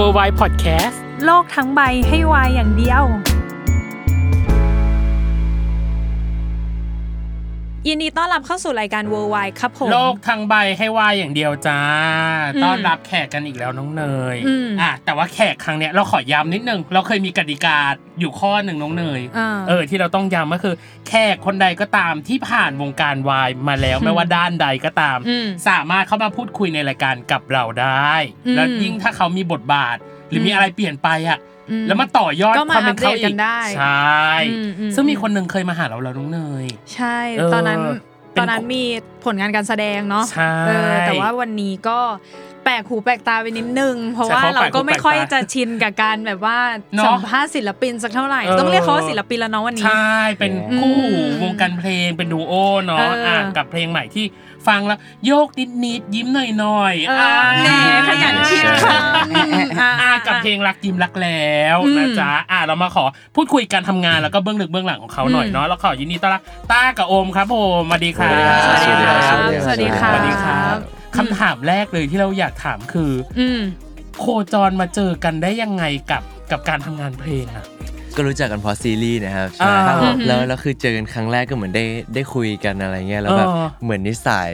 Worldwide Podcast โลกทั้งใบให้วายอย่างเดียว ยินดีต้อนรับเข้าสู่รายการ Worldwide ครับผม โลกทั้งใบให้วายอย่างเดียวจ้าอืมต้อนรับแขกกันอีกแล้วน้องเนยอืม อะแต่ว่าแขกครั้งเนี้ยเราขอย้ำนิดนึง เราเคยมีกติกาอยู่ข้อหนึ่งน้องเนย อ่า เออที่เราต้องย้ำก็คือ แขกคนใดก็ตามที่ผ่านวงการวายมาแล้วไม่ว่าด้านใดก็ตาม อืมสามารถเข้ามาพูดคุยในรายการกับเราได้ อืมแล้วยิ่งถ้าเขามีบทบาท หรือมีอะไรเปลี่ยนไปอะอืม แล้วมาต่อยอดก็มาความเป็นเขาอัปเดตกัอีกนได้ใช่อืมอืม ซึ่งมีคนหนึ่งเคยมาหาเราแล้วน้องเนย ใช่ เออตอนนั้นเป็นตอนนั้นมีผลงานการแสดงเนาะใช่เออแต่ว่าวันนี้ก็แปลกหูแปลกตาไปนิดนึง เพราะใช่ว่าเขาเราแปลกหูก็ไม่ค่อยแปลกตาจะชินกับการแบบว่าเนอะสัมภาษณ์ศิลปินสักเท่าไหร่ เออ ต้องเรียกเขาว่าศิลปินแล้วเนาะวันนี้ใช่เป็นคู่หูวงการเพลงเป็นดูโอเนาะเอออ่อะกับเพลงใหม่ที่ ฟังแล้วโยกนิดนิดๆยิ้มหน่อยหน่อยๆเออแหน่ขยันคิดใช่อะอะกับเพลงรักยิ้มรักแล้วอืมนะจ๊ะอะเรามาขอพูดคุยการทำงานแล้วก็เบื้องลึกเบื้องหลังของเขาหน่อยเนาะแล้วขอยินดีต้อนรับต้ากับโอมครับผมสวัสดีครับ สวัสดีครับสวัสดีครับสวัสดีครับสวัสดีครับคำถามแรกเลยที่เราอยากถามคือ อืมโคจรมาเจอกันได้ยังไงกับกับการทำงานเพลงอะ ก็รู้จักกันเพราะซีรีส์นะครับอ่าใช่ครับผมแล้วแล้วคือเจอกันครั้งแรกก็เหมือนได้ได้คุยกันอะไรเงี้ยแล้วแบบเออเหมือนนิสัย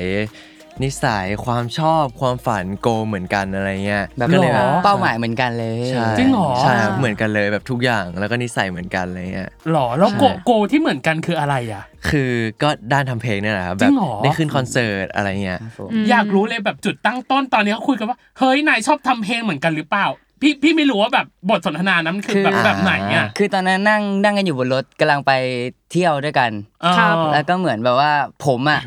นิสัยความชอบความฝันโกเหมือนกันอะไรเงี้ยแบบก็เลยแบบเป้าหมายเหมือนกันเลยใช่จริงเหรอใช่ครับเหมือนกันเลยแบบทุกอย่างแล้วก็นิสัยเหมือนกันอะไรเงี้ยหรอแล้วโกใช่โกที่เหมือนกันคืออะไรอะ คือก็ด้านทำเพลงเนี่ยแหละครับจแบริบงเหรอได้ขึ้นคอนเสิร์ตอะไรเงี้ยครับผมอยากรู้เลยแบบจุดตั้งต้นตอนนี้เขาคุยกันว่าเฮ้ยนายชอบทำเพลงเหมือนกันหรือเปล่า พี่พี่ไม่รู้ว่าแบบบทสนทนานั้นมันคือแบบคือแบบไหนอะคือตอนนั้นนั่งนั่งกันอยู่บนรถกำลังไปเที่ยวด้วยกันครับเออแล้วก็เหมือนแบบว่าผมอะ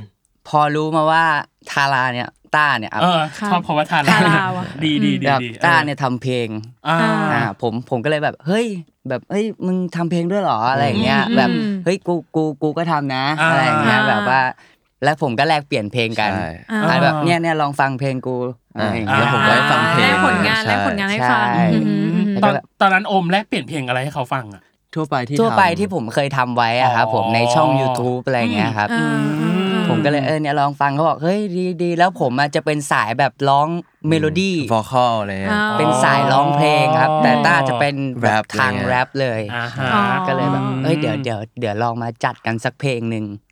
พอรู้มาว่าทาราเนี่ยต้าเนี่ยครับเออชอบเพราะว่าทาราทาราว่ะดีดีดีแบบดีต้าเนี่ยทำเพลงอ่าอ่าผมผมก็เลยแบบเฮ้ยแบบเฮ้ยมึงทำเพลงด้วยเหรออะไรอย่างเงี้ยอืมแบบอืมเฮ้ยกูกูกูก็ทำนะอ่าอะไรอย่างเงี้ยอ่าแบบว่า แล้วผมก็แลกเปลี่ยนเพลงกันใช่อ่าอ่าแบบเนี่ยเนี่ยลองฟังเพลงกู อะไรอย่างเงี้ยแล้วผมก็ให้ฟังเพลงแลกผลงานใช่แลกผลงานให้ฟังใช่อืมอืมตอนตอนนั้นโอมแลกเปลี่ยนเพลงอะไรให้เขาฟังอะ ทั่วไปที่ทั่วไปทำที่ผมเคยทำไว้อะครับผมในช่อง YouTube อะไรอย่างเงี้ยครับอ่าอ่าอ่าผมก็เลยเออเนี่ยลองฟังเขาบอกเฮ้ยดีดีแล้วผมอะจะเป็นสายแบบร้อง melody vocal อะไรเงี้ยอ่าเป็นสายร้องเพลงครับ แต่ต้าจะเป็นแบบแรปทางอะไรเงี้ยแรปเลย อ่าฮะอ๋อก็เลยแบบเอ้ยเดี๋ยวเดี๋ยวเดี๋ยวลองมาจัดกันสักเพลงหนึ่งอ่า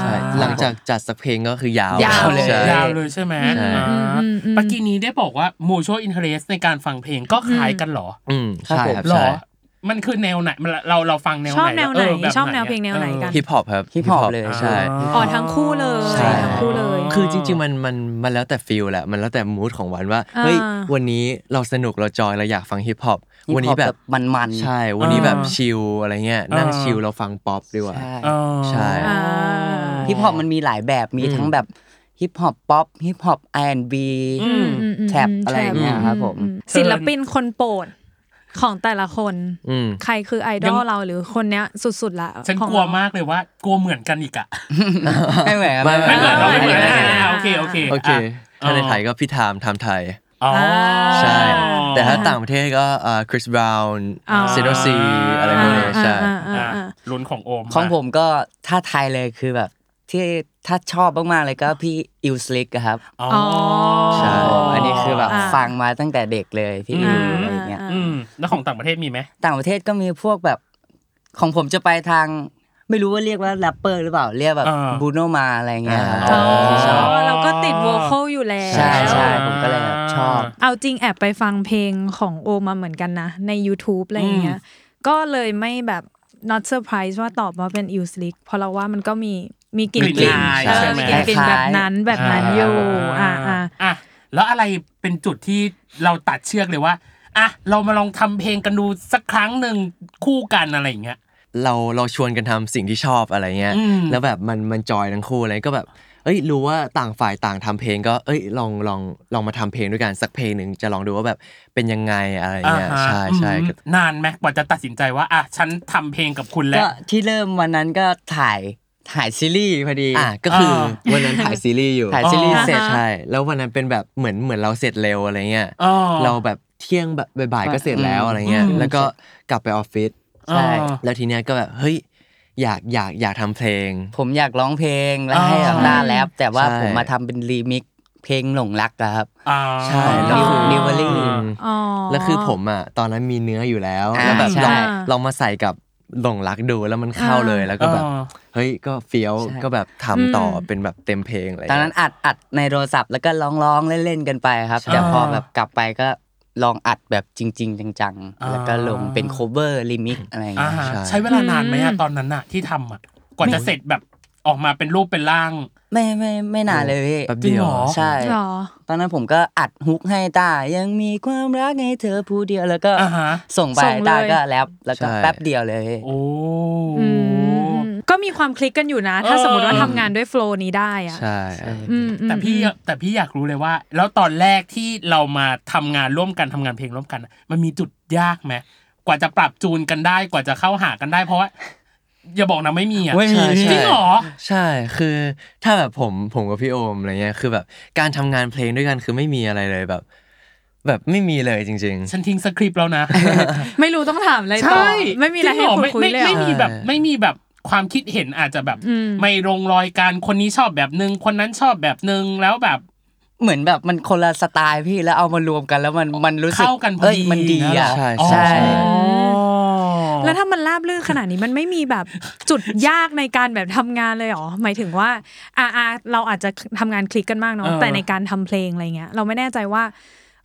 ใช่หลังจากจัดสักเพลงก็คือยาวยาวเลยใช่ยาวเลยใช่ไหมใช่อ่าอืมอืมอืมเมื่อกี้นี้ได้บอกว่า mutual interest ในการฟังเพลงก็คล้ายกันเหรอ อืมครับใช่ผมครับหรอใช่มันคือแนวไหนมันเราเราฟังแนวชไหอนบแนวไหนเแบบชอบแนวเพลงแนวไหนกันฮิปฮอปครับฮิปฮอปเลยใช่อ๋อทั้งคู่เลยใช่ทั้งคู่เลย คือจริง ๆ มันมันมันแล้วแต่ feel แหละมันแล้วแต่ mood ของวันว่าอ่าเฮ้ยวันนี้เราสนุกเรา enjoy เราอยากฟังฮิปฮอปฮิปฮอป วันนี้แบบแบบมันๆใช่ วันนี้แบบอ่า chill อะไรเงี้ยนั่งอ่า chill เราฟังป๊อปดีกว่าใช่เออใช่อ่าฮิปฮอปมันมีหลายแบบมีอืมทั้งแบบฮิปฮอปป๊อปฮิปฮอปไอแอนบีอืมอืมอืมแท็บอะไรอย่างเงี้ยครับผมอืศิลปินคนโปรดของแต่ละคนอืมใครคือไอดอลเราหรือคนเนี้ยสุดๆละฉันของกลัวเรมากเลยว่ากลัวเหมือนกันอีกอะไม่เหมือนไม่ไม่เหมือนเราไม่เหมือนไม่อะเหมือนอะโอเคโอเคโอเคอะถ้าในไทยก็พี่ไทม์ไทม์ไทย อ๋อใช่ แต่ถ้าต่างประเทศก็คริสบราวน์อ๋อเซโดซีอะไรพวกนี้ใช่อ่าอ่าอะอ่าลุ้นของโอมของผมก็ถ้าไทยเลยคือแบบที่ถ้าชอบมากๆเลยก็พี่ ILLSLICK ครับอ๋อใช่อันนี้คือแบบอ่าฟังมาตั้งแต่เด็กเลยพี่ ILL อะไรอย่างเงี้ยอืมแล้วของต่างประเทศมีไหมต่างประเทศก็มีพวกแบบของผมจะไปทาง ไม่รู้ว่าเรียกว่าแรปเปอร์หรือเปล่าเรียกแบบอ่า Bruno Mars อะไรเงี้ยครับอ๋อที่ชอบเราก็ติด vocal อยู่แล้วใช่ใช่ผมก็เลยแบบชอบ เอาจริงแอบไปฟังเพลงของโอมาเหมือนกันนะ ใน YouTube อะไรอย่างเงี้ยก็เลยไม่แบบ not surprise ว่าตอบว่าเป็น i l s l i c k เพราะเราว่ามันก็มีมีกลิ่นกลิ่นๆอายเออใช่ไหมมีกลิ่นๆแบบนั้นแบบนั้นอยู่อ่าอ่าอะแล้วอะไรเป็นจุดที่เราตัดเชือกเลยว่าอะเรามาลองทำเพลงกันดูสักครั้งหนึ่งคู่กันอะไรอย่างเงี้ย เราเราชวนกันทำสิ่งที่ชอบอะไรเงี้ยอืมแล้วแบบมันมันจอยทั้งคู่อะไรก็แบบเอ้ยรู้ว่าต่างฝ่ายต่างทำเพลงก็เอ้ยลองลองลองมาทำเพลงด้วยกันสักเพลงหนึ่งจะลองดูว่าแบบเป็นยังไงอะไรเงี้ยอ่าฮะใช่ใช่อืมก็นานไหมกว่าจะตัดสินใจว่าอะฉันทำเพลงกับคุณแล้ก็วที่เริ่มวันนั้นก็ถ่ายถ่ายซีรีส์พอดีอะก็คืออ่าวันนั้นถ่ายซีรีส์อยู่ถ่ายซีรีส์เสร็จใช่แล้ววันนั้นเป็นแบบเหมือนเหมือนเราเสร็จเร็วอะไรเงี้ยอ๋อเราแบบเที่ยงแบบบ่ายๆก็เสร็จแล้วอะไรเงี้ยอืมแล้วก็กลับไปออฟฟิศ ใช่อ่าแล้วทีเนี้ยก็แบบเฮ้ยอยากอยากอยากทำเพลง ผมอยากร้องเพลงแล้วให้อ่าแบบต้าแรปแต่ว่าใช่ผมมาทำเป็นรีมิกซ์เพลงหลงรักอะครับอ่าใช่แล้วคือนิวเวอรี่อ๋อแล้วคือผมอะตอนนั้นมีเนื้ออยู่แล้วอ่าแล้วแบบใช่ลองลองมาใส่กับหลงรักดูแล้วมันเข้าเลยแล้วก็แบบอ่าเฮ้ยก็เฟี้ยวใช่ก็แบบทำต่อเป็นแบบเต็มเพลงอะไรตอนนั้นอัดอัดในโทรศัพท์แล้วก็ร้องร้องๆเล่นๆกันไปครับแต่พอแบบกลับไปก็ ลองอัดแบบจริง ๆ จังอ่าๆแล้วก็ลงเป็น cover remix อะไรอย่างอ่าเงี้ยใช้เวลานานไหมอะตอนนั้นอะที่ทำอะกว่าจะเสร็จแบบออกมาเป็นรูปเป็นร่าง ไม่ไม่ไม่นานเลยพี่แป๊บเดียวจริงเหรอ ใช่ หรอ ตอนนั้นผมก็อัดฮุกให้ตายังมีความรักให้เธอผู้เดียวแล้วก็อ่าฮะ ส่งไปส่งเลย ตาก็แรปแล้วก็ใช่ แป๊บเดียวเลย โอ้ อืม ก็มีความคลิกกันอยู่นะ ถ้าเออสมมติว่าทำงานด้วยโฟล์นี้ได้อะใช่อืมอืมแต่พี่อืมแต่พี่อยากรู้เลยว่า แล้วตอนแรกที่เรามาทำงานร่วมกันทำงานเพลงร่วมกันอะมันมีจุดยากไหมกว่าจะปรับจูนกันได้กว่าจะเข้าหากันได้เพราะว่าอย่าบอกนะไม่มีอะไม่มีใช่ใช่จริงเหรอใช่คือถ้าแบบผมผมกับพี่โอมอะไรเงี้ยคือแบบการทำงานเพลงด้วยกันคือไม่มีอะไรเลยแบบ แบบไม่มีเลยจริงฉันทิ้งสคริปต์แล้วนะ ไม่รู้ต้องถามอะไรต่อไม่มีอะไรให้จงคุเยคุยเลยเหรไม่อมีแบบไม่มีแบบ ความคิดเห็นอาจจะแบบอืมไม่ลงรอยกันคนนี้ชอบแบบนึง คนนั้นชอบแบบนึงแล้วแบบเหมือนแบบมันคนละสไตล์พี่แล้วเอามารวมกันแล้วมันมันรู้สึกเข้ากันพอเอ้ยดีมันดีอะใช่อ๋อใช่แล้วถ้ามันราบรื่นขนาดนี้มันไม่มีแบบจุดยากในการแบบทำงานเลยเหรอหมายถึงว่าอ่าอ่าเราอาจจะทำงานคลิกกันมากเนาะเออแต่ในการทำเพลงอะไรเงี้ย เราไม่แน่ใจว่า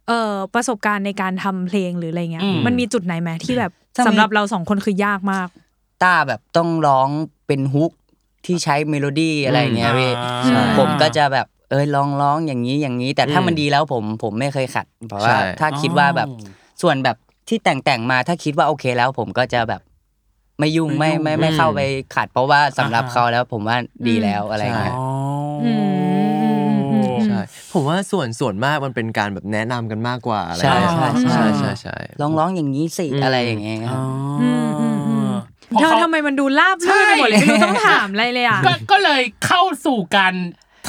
เออประสบการณ์ในการทำเพลงหรืออะไรเงี้ย มันมีจุดไหนไหมที่แบบถ้ามีสำหรับเราสองคนคือยากมาก ต้าแบบต้องร้องเป็น hook ที่ใช้เมโลดี้อะไรอย่างเงี้ยพี่ใช่ ผมก็จะแบบเอยลองร้องอย่างนี้อย่างนี้ แต่ถ้าอืมมันดีแล้วผมผมไม่เคยขัด เพราะว่าใช่ ถ้าคิดว่าแบบส่วนแบบที่แต่งแต่งๆมาถ้าคิดว่าโอเคแล้ว ผมก็จะแบบไม่ยุ่งไม่ไม่ยุ่งไม่ไม่เข้าไปขัด เพราะว่าสำหรับอ่าฮะ เขาแล้วผมว่าดีแล้วอะไรเงี้ย อ๋อออืมๆใช่ผมว่าส่วนส่วนมากมันเป็นการแบบแนะนำกันมากกว่าอะไรใช่เงี้ยใช่ใช่ ใช่ใช่ใช่ ลองร้องอย่างนี้สิอืม อะไรอย่างเงี้ยอ๋ออมอืมอืมพอ เธอเขาทำไมมันดูราบลื่นไปหมดเลยไม่รู้ต้องถามอะไรเลยอะก็ก็เลยเข้าสู่การ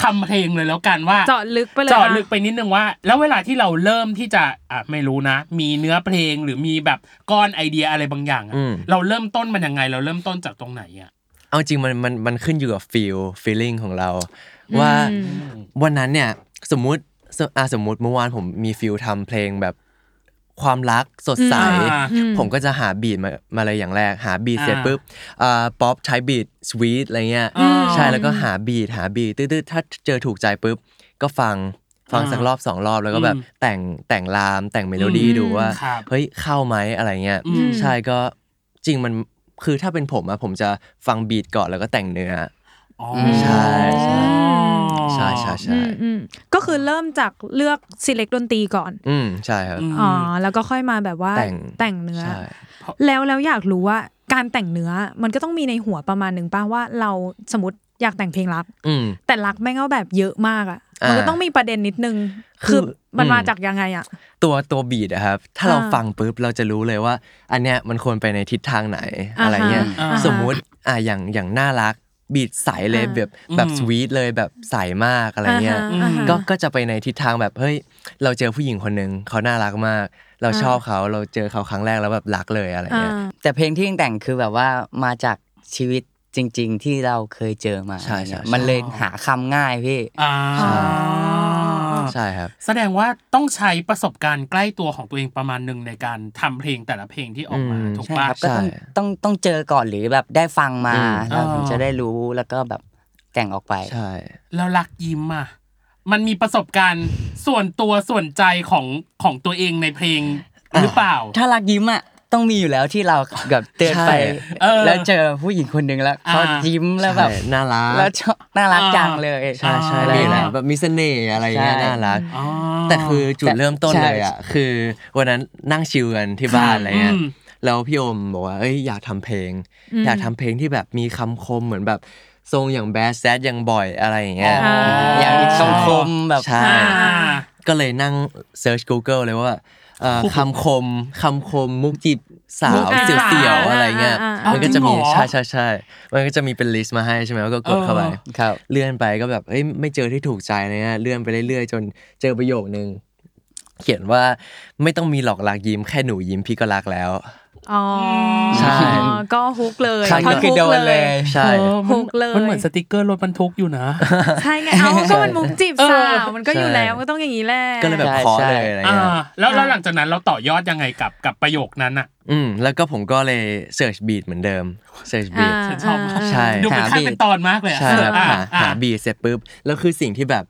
ทำเพลงเลยแล้วกันว่าเจาะลึกไปเลยเจาะอะลึกไปนิดนึงว่า แล้วเวลาที่เราเริ่มที่จะอะไม่รู้นะ มีเนื้อเพลงหรือมีแบบก้อนไอเดียอะไรบางอย่างอะอืมเราเริ่มต้นมันยังไง เราเริ่มต้นจากตรงไหนอะเอาจริงมันมันมันขึ้นอยู่กับ feel feeling ของเรา ว่าวันนั้นเนี่ยสมมุติสมอะสมมุติเมื่อวานผมมี feel ทำเพลงแบบ ความรักสดใสอ่าผมก็จะหา beat มามาเลยอย่างแรก หา beat เสร็จอ่าปุ๊บอ่าป๊อปใช้ beat sweet อะไรเงี้ยอ่าใช่แล้วก็หา beat หา beat ตื้อๆถ้าเจอถูกใจปุ๊บก็ฟังฟังอ่าสักรอบสองรอบแล้วก็แบบอืมแต่งแต่งรามแต่งเมโลดี้อืมดูว่าครับเฮ้ยเข้าไหมอะไรเงี้ยอืมใช่ก็จริงมันคือถ้าเป็นผมอะผมจะฟัง beat ก่อนแล้วก็แต่งเนื้ออ๋อ ใช่ใช่ใช่ใช่ใช่อืมอืมก็คือเริ่มจากเลือก select ดนตรีก่อน อืมใช่ครับ อ๋อ แล้วก็ค่อยมาแบบว่าแต่งแต่งเนื้อใช่แล้วแล้วอยากรู้ว่าการแต่งเนื้อมันก็ต้องมีในหัวประมาณหนึ่งป่ะว่าเราสมมติอยากแต่งเพลงรักอืมแต่รักแม่งก็แบบเยอะมากอะอ่ามัมันก็ต้องมีประเด็นนิดนึง คืคืออมันอืมมาจากยังไงอะ ตัวตัวบีดอะครับ ถ้าเราอ่าฟังปุ๊บเราจะรู้เลยว่า อันเนี้ยมันควรไปในทิศทางไหนอ่าฮะอะไรเงี้ยอ่าฮะสมมุติอะอย่างอย่างน่ารัก บีทใสเลยอ่าแบบแบบอืมสวีทเลยแบบใสมากอะไรเงี้ยอ่าฮะอ่าฮะก็ก็จะไปในทิศทางแบบเฮ้ยเราเจอผู้หญิงคนหนึ่งเขาน่ารักมาก เราชอบเขาเราเจอเขาครั้งแรกแล้วแบบรักเลยอะไรอ่าเงี้ยแต่เพลงที่แต่งคือแบบว่ามาจากชีวิตจริง ๆ ที่เราเคยเจอมาใช่ใช่มันเลยหาคำง่ายพี่อ่า ใช่ครับ แสดงว่าต้องใช้ประสบการณ์ใกล้ตัวของตัวเองประมาณหนึ่งในการทำเพลงแต่ละเพลงที่ออกมาอืมถูกใช่ปะครับก็ต้องใช่ต้องต้องเจอก่อนหรือแบบได้ฟังมาอืมเราถึงอ่าจะได้รู้แล้วก็แบบแต่งออกไปใช่แล้วรักยิ้มอะมันมีประสบการณ์ส่วนตัวส่วนใจของของตัวเองในเพลงหรือเปล่า ถ้ารักยิ้มอะ ต้องมีอยู่แล้วที่เราแบบเดินไป ใช่เออแล้วเจอผู้หญิงคนหนึ่งแล้วเขาอ่า ยิ้มแล้วแบบใช่น่ารัก แล้วชอบน่ารักจังเลยใช่ใช่อ่ามีแหละแบบมีเสน่ห์อะไรเงี้ยใช่น่ารัก อ๋อ แต่คือจุดแต่เริ่มต้นใช่เลยอะคือวันนั้นนั่งชิลกันที่บ้านอะไรเงี้ยอืม แล้วพี่โอมบอกว่าเอ้ยอยากทำเพลง อยากทำเพลงที่แบบมีคำคมเหมือนแบบทรงอย่าง bad sad อย่างบ่อยอะไรอย่างเงี้ยอ๋อ อย่างมีคำคมแบบ ใช่ อ่า ก็เลยนั่งเซิร์ช Google เลยว่า เอ่อคำคมคำคมมุกจีบสาวมุกจีบเสี่ยวๆอะไรเงี้ยอ่าอ่าอ่ามัมันก็จะมีจริงเหรอใช่ใช่ใช่มันก็จะมีเป็น list มาให้ใช่ไหมแล้วก็กดเข้าไปเออครับเลื่อนไปก็แบบเฮ้ยไม่เจอที่ถูกใจเลยนะเลื่อนไปเรื่อยๆ จนเจอประโยคนึงเขียนว่าไม่ต้องมีหรอกลักยิ้มแค่หนูยิ้มพี่ก็รักแล้ว อ๋อใช่ก็ hook เลยครั้งนี้คือโดนเลยใช่เออมันฮุกเลยมันเหมือนสติกเกอร์รถบรรทุกอยู่นะใช่ไงเอาก็มันมุกจีบสาวมันก็อยู่ใช่แล้วก็ต้องอย่างนี้แหละก็เลยแบบใช่เคอใช่เลยอะไรอ่าเงี้ยแล้วแล้วหลังจากนั้นเราต่อยอดยังไงกับกับประโยคนั้นอะอืมแล้วก็ผมก็เลย search beat เหมือนเดิม search beat ฉันชอบมากใช่ดูเป็นขั้นเป็นตอนมากเลยอะใช่ครับอ่าหาอ่าหา beat เสร็จปุ๊บแล้วคือสิ่งที่แบบ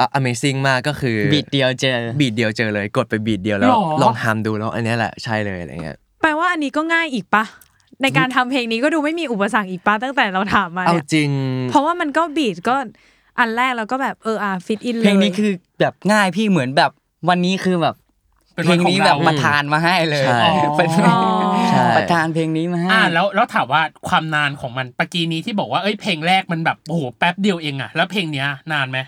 อะ amazing มากก็คือ beat เดียวเจอ beat เดียวเจอเลย กดไป beat เดียวแล้วหรอลองทำดูแล้วอันเนี้ยแหละใช่เลยอะไรเงี้ย แปลว่าอันนี้ก็ง่ายอีกปะในการทำเพลงนี้ก็ดูไม่มีอุปสรรคอีกปะตั้งแต่เราถามมาเอาเนี่ยจริง เพราะว่ามันก็บีดก็อันแรกเราก็แบบเอออะฟิตอินเลยเพลงนี้คือแบบง่ายพี่เหมือนแบบวันนี้คือแบบเป็นเพลวันงของนี้เราแบบประทานมาให้เลยใช่เป็นอ๋อใช่ประทานเพลงนี้มาให้อ่าแล้วแล้วถามว่าความนานของมันปกี้นี้ที่บอกว่าเอ้ยเพลงแรกมันแบบโอ้โหแป๊บเดียวเองอะแล้วเพลงเนี้ยนานไหม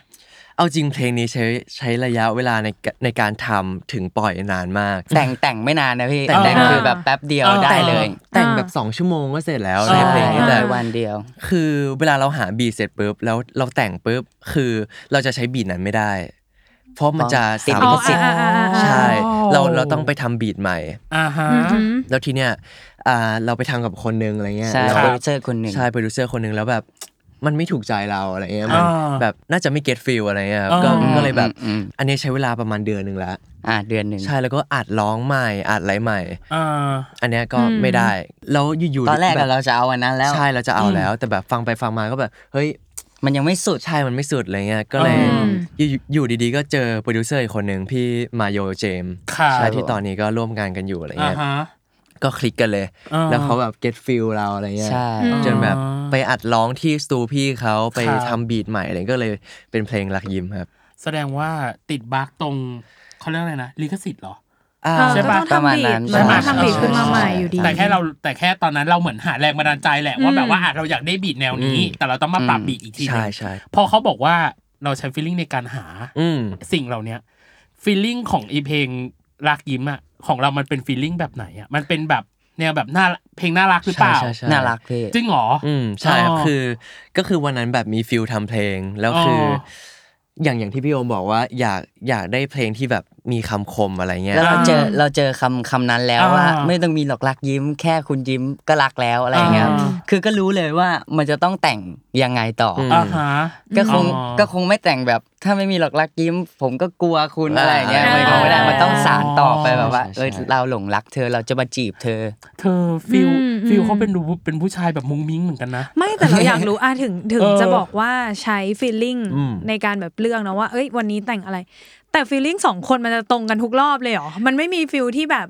เอาจริงเพลงนี้ใช้ใช้ระยะเวลาในกในการทำถึงปล่อยนานมาก แต่งแต่งไม่นานนะพี่แต่งแต่งไม่นานคือแบบแป๊บเดียวเออได้เลย แต่งแบบสองชั่วโมงก็เสร็จแล้วใช่ในเพลงนี้แต่แต่วันเดียว คือเวลาเราหา beat เสร็จปุ๊บแล้วเราแต่งปุ๊บคือเราจะใช้ beat นั้นไม่ได้ เพราะมันจะติดสามลิอ๋อขสิทธิ์อ่าอ่าอ่าใช่อ๋อเราเราต้องไปทำ beat ใหม่อ่าฮะอือหือแล้วทีเนี้ยอ่าเราไปทำกับคนนึงอะไรเงี้ยใช่แล้วโปรดิวเซอร์คนหนึ่งใช่โปรดิวเซอร์คนนึงแล้วแบบ มันไม่ถูกใจเราอะไรเงี้ยมันอ่าแบบน่าจะไม่ get feel อะไรเงี้ยครับอ่าก็ก็เลยแบบอืมอืมอันนี้ใช้เวลาประมาณเดือนหนึ่งแล้วอ่าเดือนหนึ่งใช่แล้วก็อัดร้องใหม่อัดอะไรใหม่อ่าอันเนี้ยก็ไม่ได้แล้วอยู่ๆตอนแรกแบบเราจะเอาอันนั้นแล้วใช่เราจะเอาแล้ว แต่แบบฟังไปฟังมาก็แบบเฮ้ยมันยังไม่สุดใช่ มันไม่สุดอะไรเงี้ย ก็เลยอืมอยู่อยู่ดีๆ ก็เจอโปรดิวเซอร์อีกคนหนึ่งพี่มาโยเจมส์ค่ะใช่ที่ตอนนี้ก็ร่วมงานกันอยู่อะไรอ่าเงี้ยฮะ ก็คลิกกันเลยอ่าแล้วเขาแบบ get feel เราอะไรเงี้ยใช่จนแบบไปอัดร้องที่สตูพี่เขาไปครับทำ beat ใหม่อะไรก็เลยเป็นเพลงลักยิ้มครับ แสดงว่าติด bug ตรงเขาเรียกอะไรนะลิขสิทธิ์เหรออ่าเออใช่ก็ต้องทำ beat ประมันมาต้ณองนั้นทำ beat ขึ้นมาใหม่อยู่ดี แต่แค่เราแต่แค่ตอนนั้นเราเหมือนหาแรงบันดาลใจแหละว่าอืมแบบว่าอะเราอยากได้ beat แนวนี้อืมแต่เราต้องมาปรับ beat อีกทีหนึ่งใช่ใช่พอเขาบอกว่าเราใช้ feeling ในการหาอืมสิ่งเหล่าเนี้ย feeling ของอีเพลง ลักยิ้มอะของเรามันเป็น feeling แบบไหนอะมันเป็นแบบแนวแบบน่าเพลงน่ารักหรือเปล่าใช่ใช่น่ารักพี่จริงเหรออืมใช่ครับอ๋อคือก็คือวันนั้นแบบมีฟิลทำเพลงแล้วคืออออย่างอย่างที่พี่โอมบอกว่า อยากอยากได้เพลงที่แบบมีคำคมอะไรเงี้ยแล้วเราเจออ่าเราเจอคำคำนั้นแล้วอ่าว่า ไม่ต้องมีหลอกรักยิ้ม แค่คุณยิ้มก็รักแล้วอะไรอย่างเงี้ยอ่าคือก็รู้เลยว่ามันจะต้องแต่งยังไงต่ออมอ่าฮะก็คงอ๋อก็คงไม่แต่งแบบ ถ้าไม่มีหลอกรักยิ้ม ผมก็กลัวคุณอ่าอะไรอย่างเงี้ยอ่ามันคงไม่ได้มันต้องสารต่อไปแบบว่าใช่ใช่เออเราหลงรักเธอเราจะมาจีบเธอ เธอ feel อืม feel อืมเขาเป็นดูเป็นผู้ชายแบบมุ้งมิ้งเหมือนกันนะ ไม่แต่เราอยากรู้อะถึงถึงเออจะบอกว่าใช้ feeling อืมในการแบบเลือกนะว่าเอ้ยวันนี้แต่งอะไร แต่ feeling สองคนมันจะตรงกันทุกรอบเลยเหรอ มันไม่มี feel ที่แบบ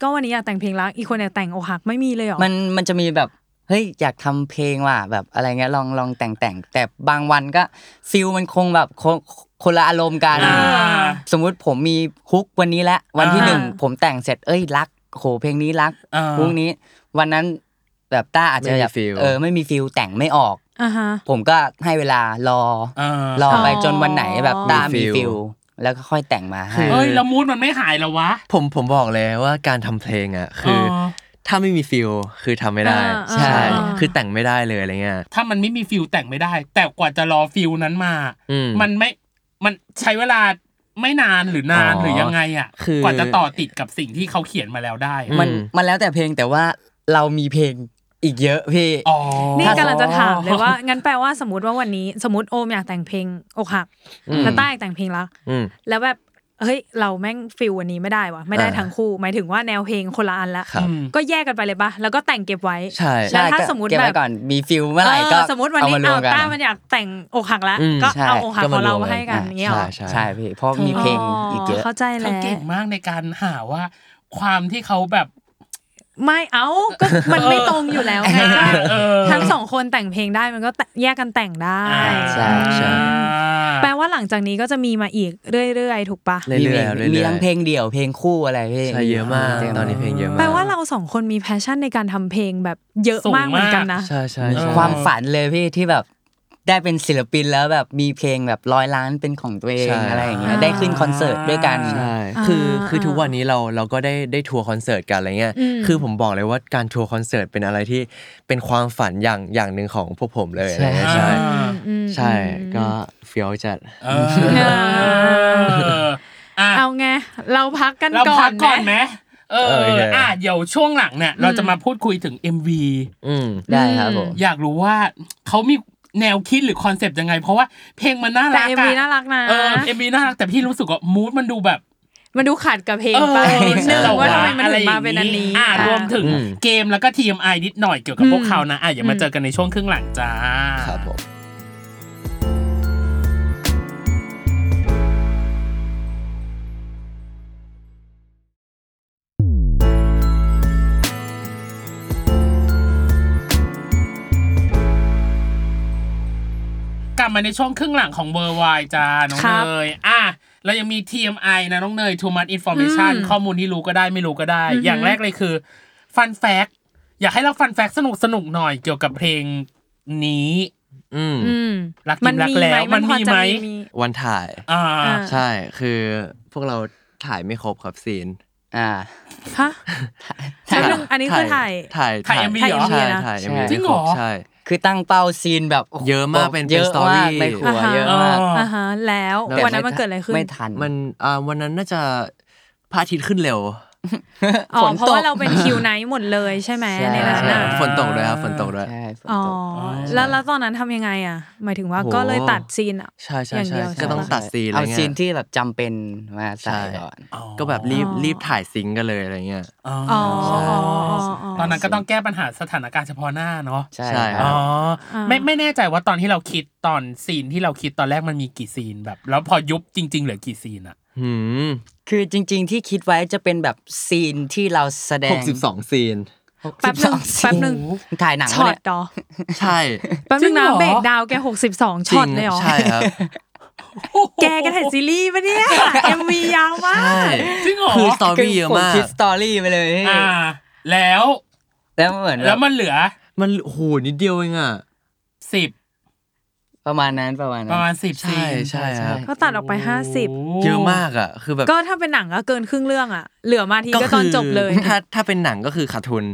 ก็วันนี้อยากแต่งเพลงรักอีกคนอยากแต่งอกหักไม่มีเลยเหรอ มันมันจะมีแบบเฮ้ยอยากทำเพลงว่ะแบบอะไรเงี้ยลองลองแต่งแต่งแต่บางวันก็ feel มันคงแบบคนคนละอารมณ์กันอ่าสมมุติผมมีhook วันนี้แล้ววันที่อ่าหนึ่งผมแต่งเสร็จเอ้ยรักโหเพลงนี้รักอ่า hook นี้ วันนั้นแบบต้าอาจจะไม่มีแบบ feel เออไม่มี feel แต่งไม่ออกอ่าฮะผมก็ให้เวลารออ่ารอไปอ๋อจนวันไหนแบบต้ามีมี feel feel แล้วก็ค่อยแต่งมาให้เอ้ยแล้วมูดมันไม่หายแล้ววะ ผมผมบอกเลยว่าการทำเพลงอะคืออถ้าไม่มี feel คือทำไม่ได้ อ่าใช่ใช่คือแต่งไม่ได้เลยอะไรเงี้ย ถ้ามันไม่มี feel แต่งไม่ได้ แต่กว่าจะรอ feel นั้นมา อืม มันไม่ มันใช้เวลาไม่นานหรือนานอ๋อหรือยังไงอะ คือ กว่าจะต่อติดกับสิ่งที่เขาเขียนมาแล้วได้อืมันมันแล้วแต่เพลงแต่ว่าเรามีเพลง อีกเยอะพี่ อ๋อ นี่กำลังจะถามเลยว่า งั้นแปลว่าสมมติว่าวันนี้สมมติโอมอยากแต่งเพลงอกหักอืม แล้วต้าอยากแต่งเพลงรัก อืม แล้วแบบเฮ้ยเราแม่งฟิลวันนี้ไม่ได้วะไม่ได้อ่า ทั้งคู่ หมายถึงว่าแนวเพลงคนละอันละครับ ก็แยกกันไปเลยปะแล้วก็แต่งเก็บไว้ ใช่แล้วถ้าก็สมมุติเก็บไว้แบบ ก่อนมีฟิลเมื่อไหร่ก็เออสมมติวันนี้เอามารวเอามกันต้ามันอยากแต่งอกหักแล้วอืมก็ใช่เอาอกหักก็ขมาองเรารวมมาให้กันอย่างเงี้ยหรอใช่ใช่พี่เพราะมีเพลงอีกเยอะ เข้าใจเขาแล้วเก่งมากในการหาว่า ความที่เขาแบบ ไม่เอาก็มันไม่ตรงอยู่แล้วไงเออทั้งสองคนแต่งเพลงได้มันก็แต่แยกกันแต่งได้อ่าใช่ใช่แปลว่าหลังจากนี้ก็จะมีมาอีกเรื่อยๆ ถูกปะเรื่อยๆครับเรื่อยๆมีทั้งเพลงเดี่ยวเพลงคู่อะไรพี่ใช่เยอะมากตอนนี้เพลงเยอะมากแปลว่าเราสองคนมี passion ในการทำเพลงแบบเยอะมากเหมือนกันนะใช่ใช่เออใช่ความฝันเลยพี่ที่แบบ ได้เป็นศิลปินแล้วแบบมีเพลงแบบร้อยล้านเป็นของตัวเองใช่อะไรอย่างเงี้ยอ่าได้ขึ้นคอนเสิร์ตด้วยกันใช่อ่าคือคืออ่าทุกวันนี้เราเราก็ได้ได้ทัวร์คอนเสิร์ตกันอะไรเงี้ยอืมคือผมบอกเลยว่าการทัวร์คอนเสิร์ตเป็นอะไรที่เป็นความฝันอย่างอย่างหนึ่งของพวกผมเลยอะไรเงี้ยใช่ใช่อืมอืมใช่ก็เฟี้ยวจัดเอออะเอาไงเราพักกันเราพักกันก่อนไหมเออโอเคอะเดี๋ยวช่วงหลังเนี่ยเราจะมาพูดคุยถึง MV อืมได้ครับผมอยากรู้ว่าเขามี แนวคิดหรือคอนเซปต์ยังไง เพราะว่าเพลงมันน่ารักแต่รักเอ็มอะน่ารักนะเออ MV น่ารักแต่พี่รู้สึกว่า mood มันดูแบบมันดูขัดกับเพลงไปเออนิดนึงแต่ว่าทำไมมันถึงมาเป็นอันนี้อะรวมถึงอืมเกมแล้วก็ TMI นิดหน่อยเกี่ยวกับพวกเขานะอะอย่ามาอืมเจอกันในช่วงครึ่งหลังจ้าครับผม ลับมาในช่วงครึ่งหลังของเบอร์วายจ้า น้องครับเนยอะเรายังมี TMI นะน้องเนย too much information อืมข้อมูลที่รู้ก็ได้ไม่รู้ก็ได้อือหืออย่างแรกเลยคือฟันแฟกอยากให้เราฟันแฟกสนุกสนุกๆหน่อยเกี่ยวกับเพลงนี้ อืมอืมรักจริงรักแล้ว มัมันพอมีจะไหมวันถ่ายอ่าอ่า ใช่ คือพวกเราถ่ายไม่ครบครับซีน อ่าฮะแป๊บนึงอันนี้คือถ่ายถ่ายถ่าย MV เหรอใช่นะถ่ายใช่ MV จริงเหรอใชคือตั้งเป้า scene แบบโหเยอะมากเป็นเป็นเยอะ story มากในหัวอ่าฮะเยอะมากอ่าฮะแล้วแต่วันนั้นมันเกิดอะไรขึ้นไม่ทันมันอ่าวันนั้นน่าจะพระอาทิตย์ขึ้นเร็ว อ๋อฝนตกเพราะว่าเราเป็นคิว night หมดเลยใช่ไหมใช่ในนั้นน่ะฝนตกด้วยครับฝนตกด้วยใช่ฝนอ๋อตกแล้วแล้วตอนนั้นทำยังไงอะ หมายถึงว่าโหก็เลยตัด scene อะใช่ใช่อย่างใช่เดียวใช่ใช่ก็ต้องปะตัด scene อะไรเอาเงี้ยเอา scene ที่แบบจำเป็นมาใส่ใช่ก่อนก็แบบรีบอ๋อรีบถ่าย sync กันเลยอะไรเงี้ยอ๋ออ๋อออ๋ออ๋อตอนนั้นก็ต้องแก้ปัญหาสถานการณ์เฉพาะหน้าเนาะใช่ใช่คอ๋รัอบอาไม่ไม่แน่ใจว่าตอนที่เราคิดตอนซีนที่เราคิดตอนแรกมันมีกี่ซีนแบบ แล้วพอยุบจริง ๆ เหลือกี่ซีนอะหืม คือจริง ๆ ที่คิดไว้จะเป็นแบบซีนที่เราแสดหงกสิบสองซีนแป๊บนึง62แป๊บนึงถ่ายหนังช็อวะตเนี่ยดอใช่แป๊บนึงนะจริงเหรอเบรกดาวน์แกหกสิบสองช็อตเลยเหรอใช่ครับแกแกถ่ายซีรีส์ปะเนี่ยMV ยาวมากใช่จริงเหรอคือ story เยอะมากผมคิด story ไปเลยอ่า แล้ว แล้วเหมือนแล้วมันเหลือ มันโอ้โหนิดเดียวเองอะสิบ ประมาณนั้นประมาณนั้นประมาณสิบใช่ซีนใช่ครับก็ตัดออกไปห้าสิบเยอะมากอะ คือแบบก็ถ้าเป็นหนังก็เกินครึ่งเรื่องอะ เหลือมาทีก็ตอนจบเลย ถ้าถ้าเป็นหนังก็คือขาดทุน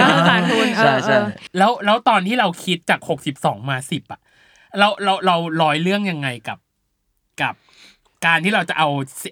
ก็ขาดทุนเอใช่อเอใช่เออใช่แล้วแล้วตอนที่เราคิดจากหกสิบสองมาสิบอะเราเราเราร้อยเรื่องยังไงกับกับ การที่เราจะเอา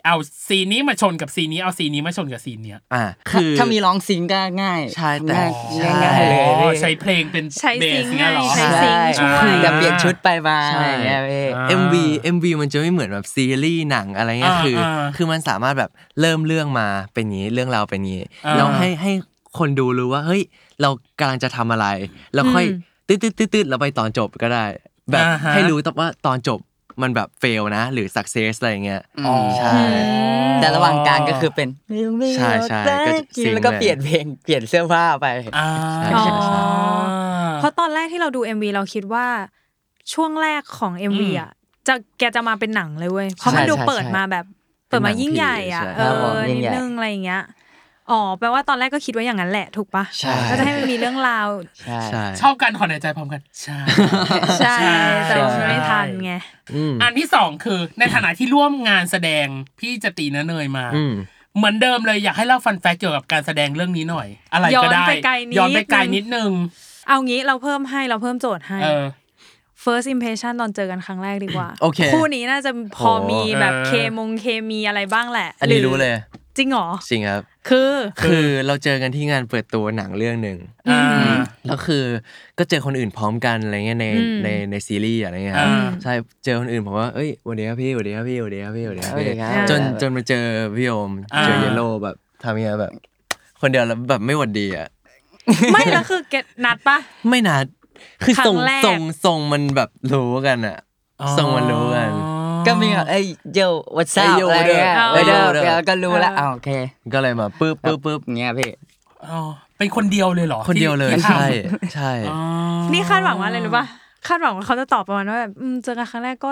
เอาซีนนี้มาชนกับซีนนี้เอาซีนนี้มาชนกับซีนเนี้ยอ่าถ้าคือถ้ามีร้องซิงก็ง่ายใช่แต่ง่ายใช่ง่ายๆเลยอ๋อพี่ใช้เพลงเป็นใช้เบซิสงค์เงี้ยเหรอไงใช้ใช่ซิงค์ช่วยแต่เปลี่ยนชุดไปมาใช่อะไรอย่างเงี้ยพี่อ่า MV MV มันจะไม่เหมือนแบบซีรีส์หนังอะไรเงี้ยอ่าคืออาคือมันสามารถแบบเริ่มเรื่องมาเป็นอย่างนี้เรื่องราวเป็นอย่างนี้อ่าแล้วให้ให้คนดูรู้ว่าเฮ้ยเรากำลังจะทำอะไร แล้วค่อยอืมตืดตืดตืดตืดเราไปตอนจบก็ได้ แบบอ่าฮะให้รู้แต่ว่าตอนจบ มันแบบเฟลนะ หรือ success อะไรเงี้ยอ๋อใช่ แต่ระหว่างกลางก็คือเป็นใช่ใช่ก็จะซิงค์แล้วก็เลยเปลี่ยนเพลงเปลี่ยนเสื้อผ้าไปอ่าใช่อ๋อใช่ใช่เพราะตอนแรกที่เราดู MV เราคิดว่าช่วงแรกของ MV อะจะแกจะมาเป็นหนังเลยเว้ยเพราะมันใช่ดูใช่เปิดใช่มาแบบเปิดมาเป็นหนังยิ่งใหญ่อะผีใช่เอครับผมอยิ่นิงดใหญ่นึงอะไรอย่างเงี้ย อ๋อแปลว่าตอนแรกก็คิดว่าอย่างนั้นแหละถูกปะใช่ก็จะให้มันมีเรื่องราวใช่ใช่ชอบการถอนหายใจพร้อมกันใช่ใช่แต่ว่าใช่ไม่ทันไงอืมอันที่สองคือในฐานะที่ร่วมงานแสดงพี่จะตีนะเนยมาอืมเหมือนเดิมเลยอยากให้เล่าฟันแฟกเกี่ยวกับการแสดงเรื่องนี้หน่อย อะไรก็ได้ย้อนไปไกลนิดย้อนไปไกลนึงนิดนึง เอางี้เราเพิ่มให้เราเพิ่มโจทย์ให้เออ first impression ตอนเจอกันครั้งแรกดีกว่าโอเคคู่นี้น่าจะพอโหมีแบบเออเคมงเคมีอะไรบ้างแหละ อันนี้หรู้เลย จริงเหรอจริงครับ คือคือเราเจอกันที่งานเปิดตัวหนังเรื่องหนึ่งอ่าแล้วคือก็เจอคนอื่นพร้อมกันอะไรเงี้ยในอืมในในซีรีส์อะไรเงี้ยครับอ่าใช่เจอคนอื่นผมว่าเอ้ยสวัสดีครับพี่สวัสดีครับพี่สวัสดีครับพี่สวัสดีครับสวัสดีพี่ครับจนจนมาเจอพี่โอมอ่าเจอเยลโล่แบบทำยังไงแบบ คนเดียวแล้วแบบไม่หวัดดีอะไม่แล้วคือเกตนัดปะไม่นัดคือทรงครั้งแรกทรงทรงมันแบบรู้กันอะทรงมันรู้กัน ก็มีแบบเอ้ยโยวัตซัเอ้ยบ yo อะไรเงี้ย what up เออเอ้ย yo what up แล้วก็รู้แล้วเอออ้าวโอเคก็เลยมาปึ๊บปึ๊บปึ๊บเงี้ยพี่อ๋อเป็นคนเดียวเลยเหรอคนเดียวเลยที่ใช่ทำใช่ อ๋อ นี่คาดหวังว่าอะไรรู้ปะคาดหวังว่าเขาจะตอบประมาณว่าแบบอืมเจอกันครั้งแรกก็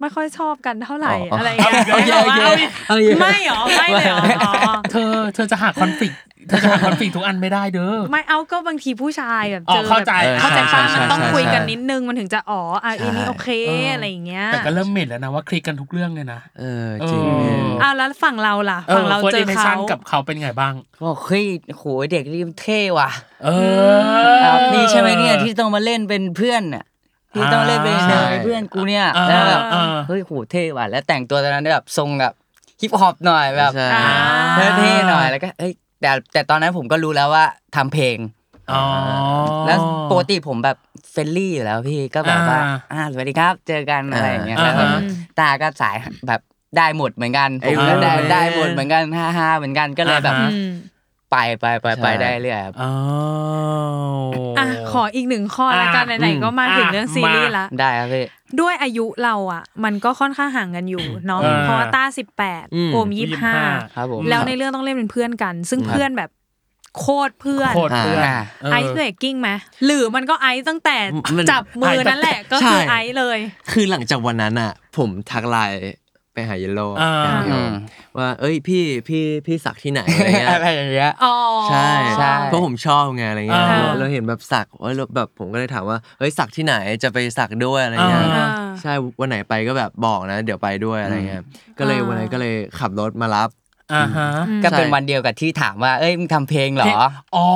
ไม่ค่อยชอบกันเท่าไหร่อ๋อออะไรอย่างเงี้ยโอเคโอเคเอาอีกไม่หรอไม่เลยเหรออ๋อเธอเธอจะหาคอนฟ lict เธอจะหาคอนฟ lict ทุกอันไม่ได้เด้อไม่เอาก็บางทีผู้ชายแบบอ๋อเจอเข้าใจแบบเข้าใจใช่ป้ะใช่มันต้องใช่คุยกันใช่นิดนึงมันถึงจะอ๋ออะอันนี้โอเคเออออะไรอย่างเงี้ยแต่ก็เริ่มเหม็นแล้วนะว่าคลิกกันทุกเรื่องเลยนะเออจริงเอออ้าวแล้วฝั่งเราล่ะฝั่งเราเจอฟิร์สเขากับเขาเป็นไงบ้างบอกเฮ้ยโหเด็กนี่เท่ว่ะเออครับนี่ใช่ไหมเนี่ยที่ต้องมาเล่นเป็นเพื่อนน่ะ ที่ต้องเล่นเป็นใช่เนยเพื่อนกูเนี่ยอ่าแล้วแบบอ่าเฮ้ยโหเท่ว่ะแล้วแต่งตัวตอนนั้นแบบทรงแบบฮิปฮอปหน่อยแบบใช่อ่าเท่ๆหน่อยแล้วก็เอ้ยแต่แต่ตอนนั้นผมก็รู้แล้วว่าทำเพลงอ๋อแล้วปกติผมแบบ friendly อยู่แล้วพี่ก็แบบว่าอ่าอ่าสวัสดีครับเจอกันอะไรอย่างเงี้ยอ่าแล้วแบบอ่าต้าก็สายแบบได้หมดเหมือนกันผมก็ได้เอ้ยได้หมดเหมือนกันฮ่าฮ่าเหมือนกันก็เลยแบบอ่าฮะอืม ไปไปไปไปใช่ได้เรื่อยครับอ๋ออะขออีกหนึ่งข้อละกันอะไหนๆก็มาถึงอะเรื่องซีรีส์ละได้ครับพี่ด้วยอายุเราอะ มันก็ค่อนข้างห่างกันอยู่เนาะอ่าเพราะว่าต้าสิบแปดอืมโอมยี่สิบห้าครับผมแล้วในเรื่องต้องเล่นเป็นเพื่อนกัน ซึ่งเพื่อนแบบโคตรเพื่อนโคตรเพื่อนอ่าเออ ice breaking ไหมหรือมันก็ ice ตั้งแต่มันจับมือนั่นแหละก็คือไอซ์เลย คือหลังจากวันนั้นอะ ผมทักไลน์ ไปหาเยลโล่อ่าอืมว่า เอ้ยพี่พี่พี่สักที่ไหนอะไรเงี้ยอะไรอย่างเงี้ย อ๋อ ใช่ใช่ เพราะผมชอบไงอะไรเงี้ยอ่า เราเราเห็นแบบสักว่าเราแบบผมก็เลยถามว่าเฮ้ยสักที่ไหนจะไปสักด้วยอะไรเงี้ย อ่า ใช่วันไหนไปก็แบบบอกนะ เดี๋ยวไปด้วยอะไรเงี้ยก็เลยอ่า วันนั้นก็เลยขับรถมารับ อ่าฮะก็เป็นใช่วันเดียวกับที่ถามว่า เอ้ยมึงทำเพลงเหรอ อ๋อ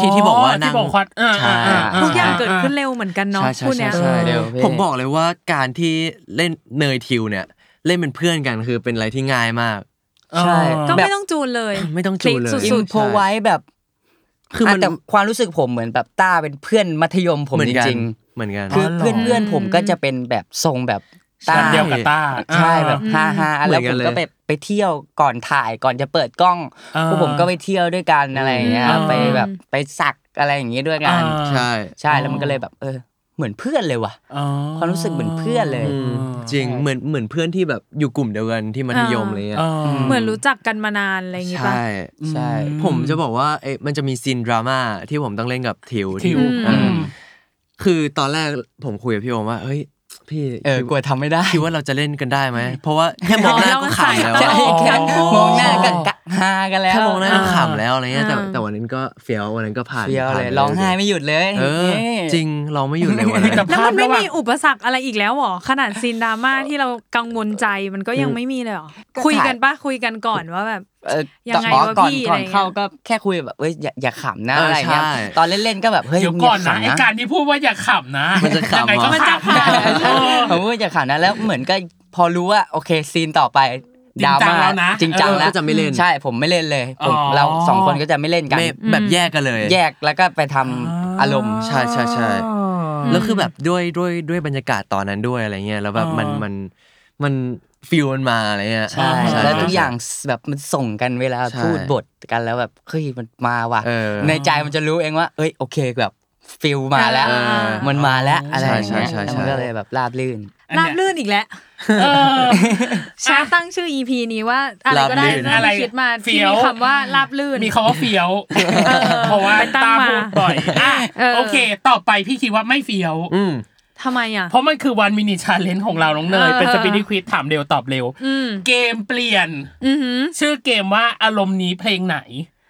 ที่ที่บอกว่านั่ที่งบอกว่าอ่าใช่อ่าอ่าทุกอย่างเกิดขึ้นเร็วเหมือนกันเนาะใช่ใช่คู่เนี้ย ใช่ใช่เร็วพี่ผมบอกเลยว่าการที่เล่นเนยทิวเนี่ย เล่นเป็นเพื่อนกันคือเป็นอะไรที่ง่ายมาก ใช่ ก็แบบไม่ต้องจูนเลย ไม่ต้องจูนเลยคกอิสุนดโพไว้แบบ คือมันอะแต่ความรู้สึกผมเหมือนแบบต้าเป็นเพื่อนมัธยมผมเหมือจนกันริงเหมือนกันๆคือเพื่อนเพื่อนๆผมก็จะเป็นแบบทรงแบบต้าแบบเดียวกับต้าใช่แบบฮ่าฮ่าเหมืแล้อวนกัผนมเลยก็ไปไปเที่ยวก่อนถ่ายก่อนจะเปิดกล้องอ่าพวกผมก็ไปเที่ยวด้วยกันอะไรอย่างเงี้ยครับอ่าไปแบบไปสักอะไรอย่างงี้ด้วยกันอ่าใช่ ใช่แล้วมันก็เลยแบบ เออ เหมือนเพื่อนเลยว่ะอ๋อความรู้สึกเหมือนเพื่อนเลยอืมจริงเหมือนเหมือนเพื่อนที่แบบอยู่กลุ่มเดียวกันที่มัธยมอะไรเงี้ยอ๋อๆเหมือนรู้จักกันมานานอะไรอย่างงี้ป่ะใช่ใช่ผมจะบอกว่าเอ๊ะมันจะมี scene ดราม่าที่ผมต้องเล่นกับทิวทิวอ่าอืมคือตอนแรกผมคุยกับพี่โอมว่าเฮ้ยพี่เออกลัวทำไม่ได้คิดว่าเราจะเล่นกันได้ไหมเพราะว่าแค่มองหน้าก็ขำแล้วใช่อะแค่อ๋อมองหน้ากันก็ ฮากันแล้วแค่มองหน้าก็ขำแล้วอะไรเงี้ยแต่อ่าแต่วันนั้นก็เฟี้ยววันนั้นก็ผ่านเฟี้ยวผ่านเลยร้องไห้ไม่หยุดเลยเออนี่จริงเราไม่หยุดเลยวันนั้นแต่แล้วมันไม่ภาพระหว่างมีอุปสรรคอะไรอีกแล้วหรอขนาด scene ดราม่าที่เรากังวลใจมันก็ยังไม่มีเลยหรอก็คุยถ่ายกันปะคุยกันก่อนว่าแบบเออยังไงอ๋อวะก่อนพี่ก่อนอะไรเงี้ยเข้าก็แค่คุยแบบเอ้ยอย่าอย่าขำนะเออออะไรเงี้ยใช่ตอนเล่นๆก็แบบเฮ้ยเดี๋ยวมึงก่อนย่านะขำไอการที่พูดว่าอย่าขำนะมันจะขำยังไงก็เหรอมันจะขำขำเออผมว่าอย่าขำนะแล้วเหมือนก็พอรู้ว่าโอเคซีนต่อไป จริงจังแล้วนะจริงจังเออแล้วก็จะไม่เล่นใช่ผมไม่เล่นเลยผมอ๋อเราสองคนก็จะไม่เล่นกันไม่แบบแยกกันเลย แยกแล้วก็ไปทำอารมณ์ใช่ใช่ใช่แล้วคือแบบด้วยด้วยด้วยบรรยากาศตอนนั้นด้วยอะไรเงี้ยแล้วแบบมันอ่ามัมันมัน feel มันมาอะไรเงี้ยใช่ใช่แล้วทุกอย่างแบบมันส่งกันเวลาใช่พูดบทกันแล้วแบบเฮ้ยมันมาว่ะเออในใจมันจะรู้เองว่า เอ้ยโอเคแบบ feel มาแล้วเออมันมาแล้วอะไรอย่างเงี้ยใช่ใช่ใช่แล้วมันก็เลยแบบราบลื่นอันเนี้ยราบลื่นอีกแล้วเออชาตั้งชื่อ EP นี้ว่าอะไรก็ได้ราบลื่นที่อะไรคิดมาเฟี้ที่มีคำว่าราบลื่น มีคำว่าเฟี้ยวเออเพราะว่าไปตั้งตามาพูดบ่อยอะเออโอเค ต่อไปพี่คิดว่าไม่เฟี้ยวอืมทำไมอะ เพราะมันคือ One Mini Challenge ของเราน้องเนยเออเป็น speed quiz ถามเร็วตอบเร็วอืมเกมเปลี่ยนอือหือชื่อเกมว่าอารมณ์นี้เพลงไหน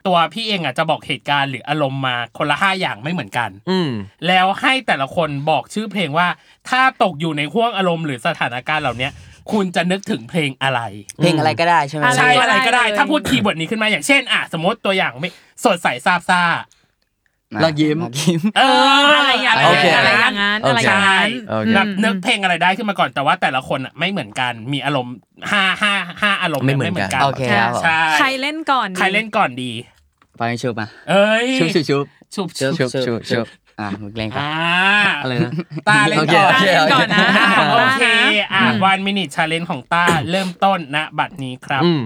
ตัวพี่เองอะจะบอกเหตุการณ์หรืออารมณ์มาคนละห้าอย่างไม่เหมือนกัน อืมแล้วให้แต่ละคนบอกชื่อเพลงว่า ถ้าตกอยู่ในห้วงอารมณ์หรือสถานการณ์เหล่าเนี้ยคุณจะนึกถึงเพลงอะไร เพลงอะไรก็ได้ใช่ไหมอะไรใช่ก็อะไรก็ได้ได้เลยถ้าพูด keyword นี้ขึ้นมาอย่างเช่นอะสมมติตัวอย่างไม่สดใสซาบซ่า ลักยิ้มลักยิ้ม เอออะไรอย่างอะไรโอเคอะไรอะไรอย่างนั้น อะไรอย่างใช่นั้น โอเค แบบนึกเพลงอะไรได้ขึ้นมาก่อนแต่ว่าแต่ละคนอะไม่เหมือนกันมีอารมณ์ห้าห้าห้าอารมณ์ไม่เหมือนกันโอเคครับผมใช่ใครเล่นก่อนใครเล่นก่อนดี ไปชุบมาเอ้ยชุบชุบชุบชุบชุบชุบชุบชุบอะมึงเล่นครับ อ่าอะไรนะ ตาเล่นโอเคก่อนโอเคเล่นก่อนนะอ่าของต้าโอเคนะอะ One Mini Challenge ของต้า เริ่มต้นณบัดนี้ครับอืม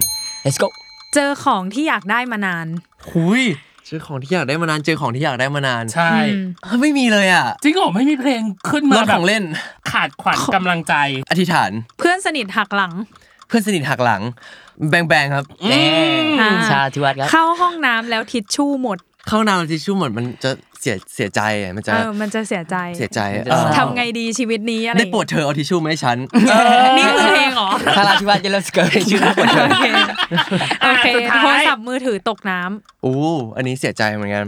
let's go เจอของที่อยากได้มานาน หุย เจอของที่อยากได้มานานเจอของที่อยากได้มานานใช่อืมเฮ้ยไม่มีเลยอะจริงเหรอไม่มีเพลงขึ้นรมาถแบขบองเล่น ขาดขวัญกำลังใจ อธิษฐาน เพื่อนสนิทหักหลัง เพื่อนสนิทหักหลัง แบงแบงครับแน่อ่าชาทิวัฒน์ครับเข้าห้องน้ำแล้วทิชชู่หมด เข้าน้ำทิชชู่หมดมันจะ เสียเสียใจอะมันจะเออมันจะเสียใจเสียใจมันจะเออทำไงดีชีวิตนี้อะไรได้โปรดเธอเอาทิชชู่มาให้ฉันนี่คือเพลงเหรอถ้าราทิวัฒน์จะเริ่มสเกิร์ตชื่อโปรดเธอโอเคโอเคสุดท้ายโทรศัพท์มือถือตกน้ำอู้อันนี้เสียใจเหมือนกัน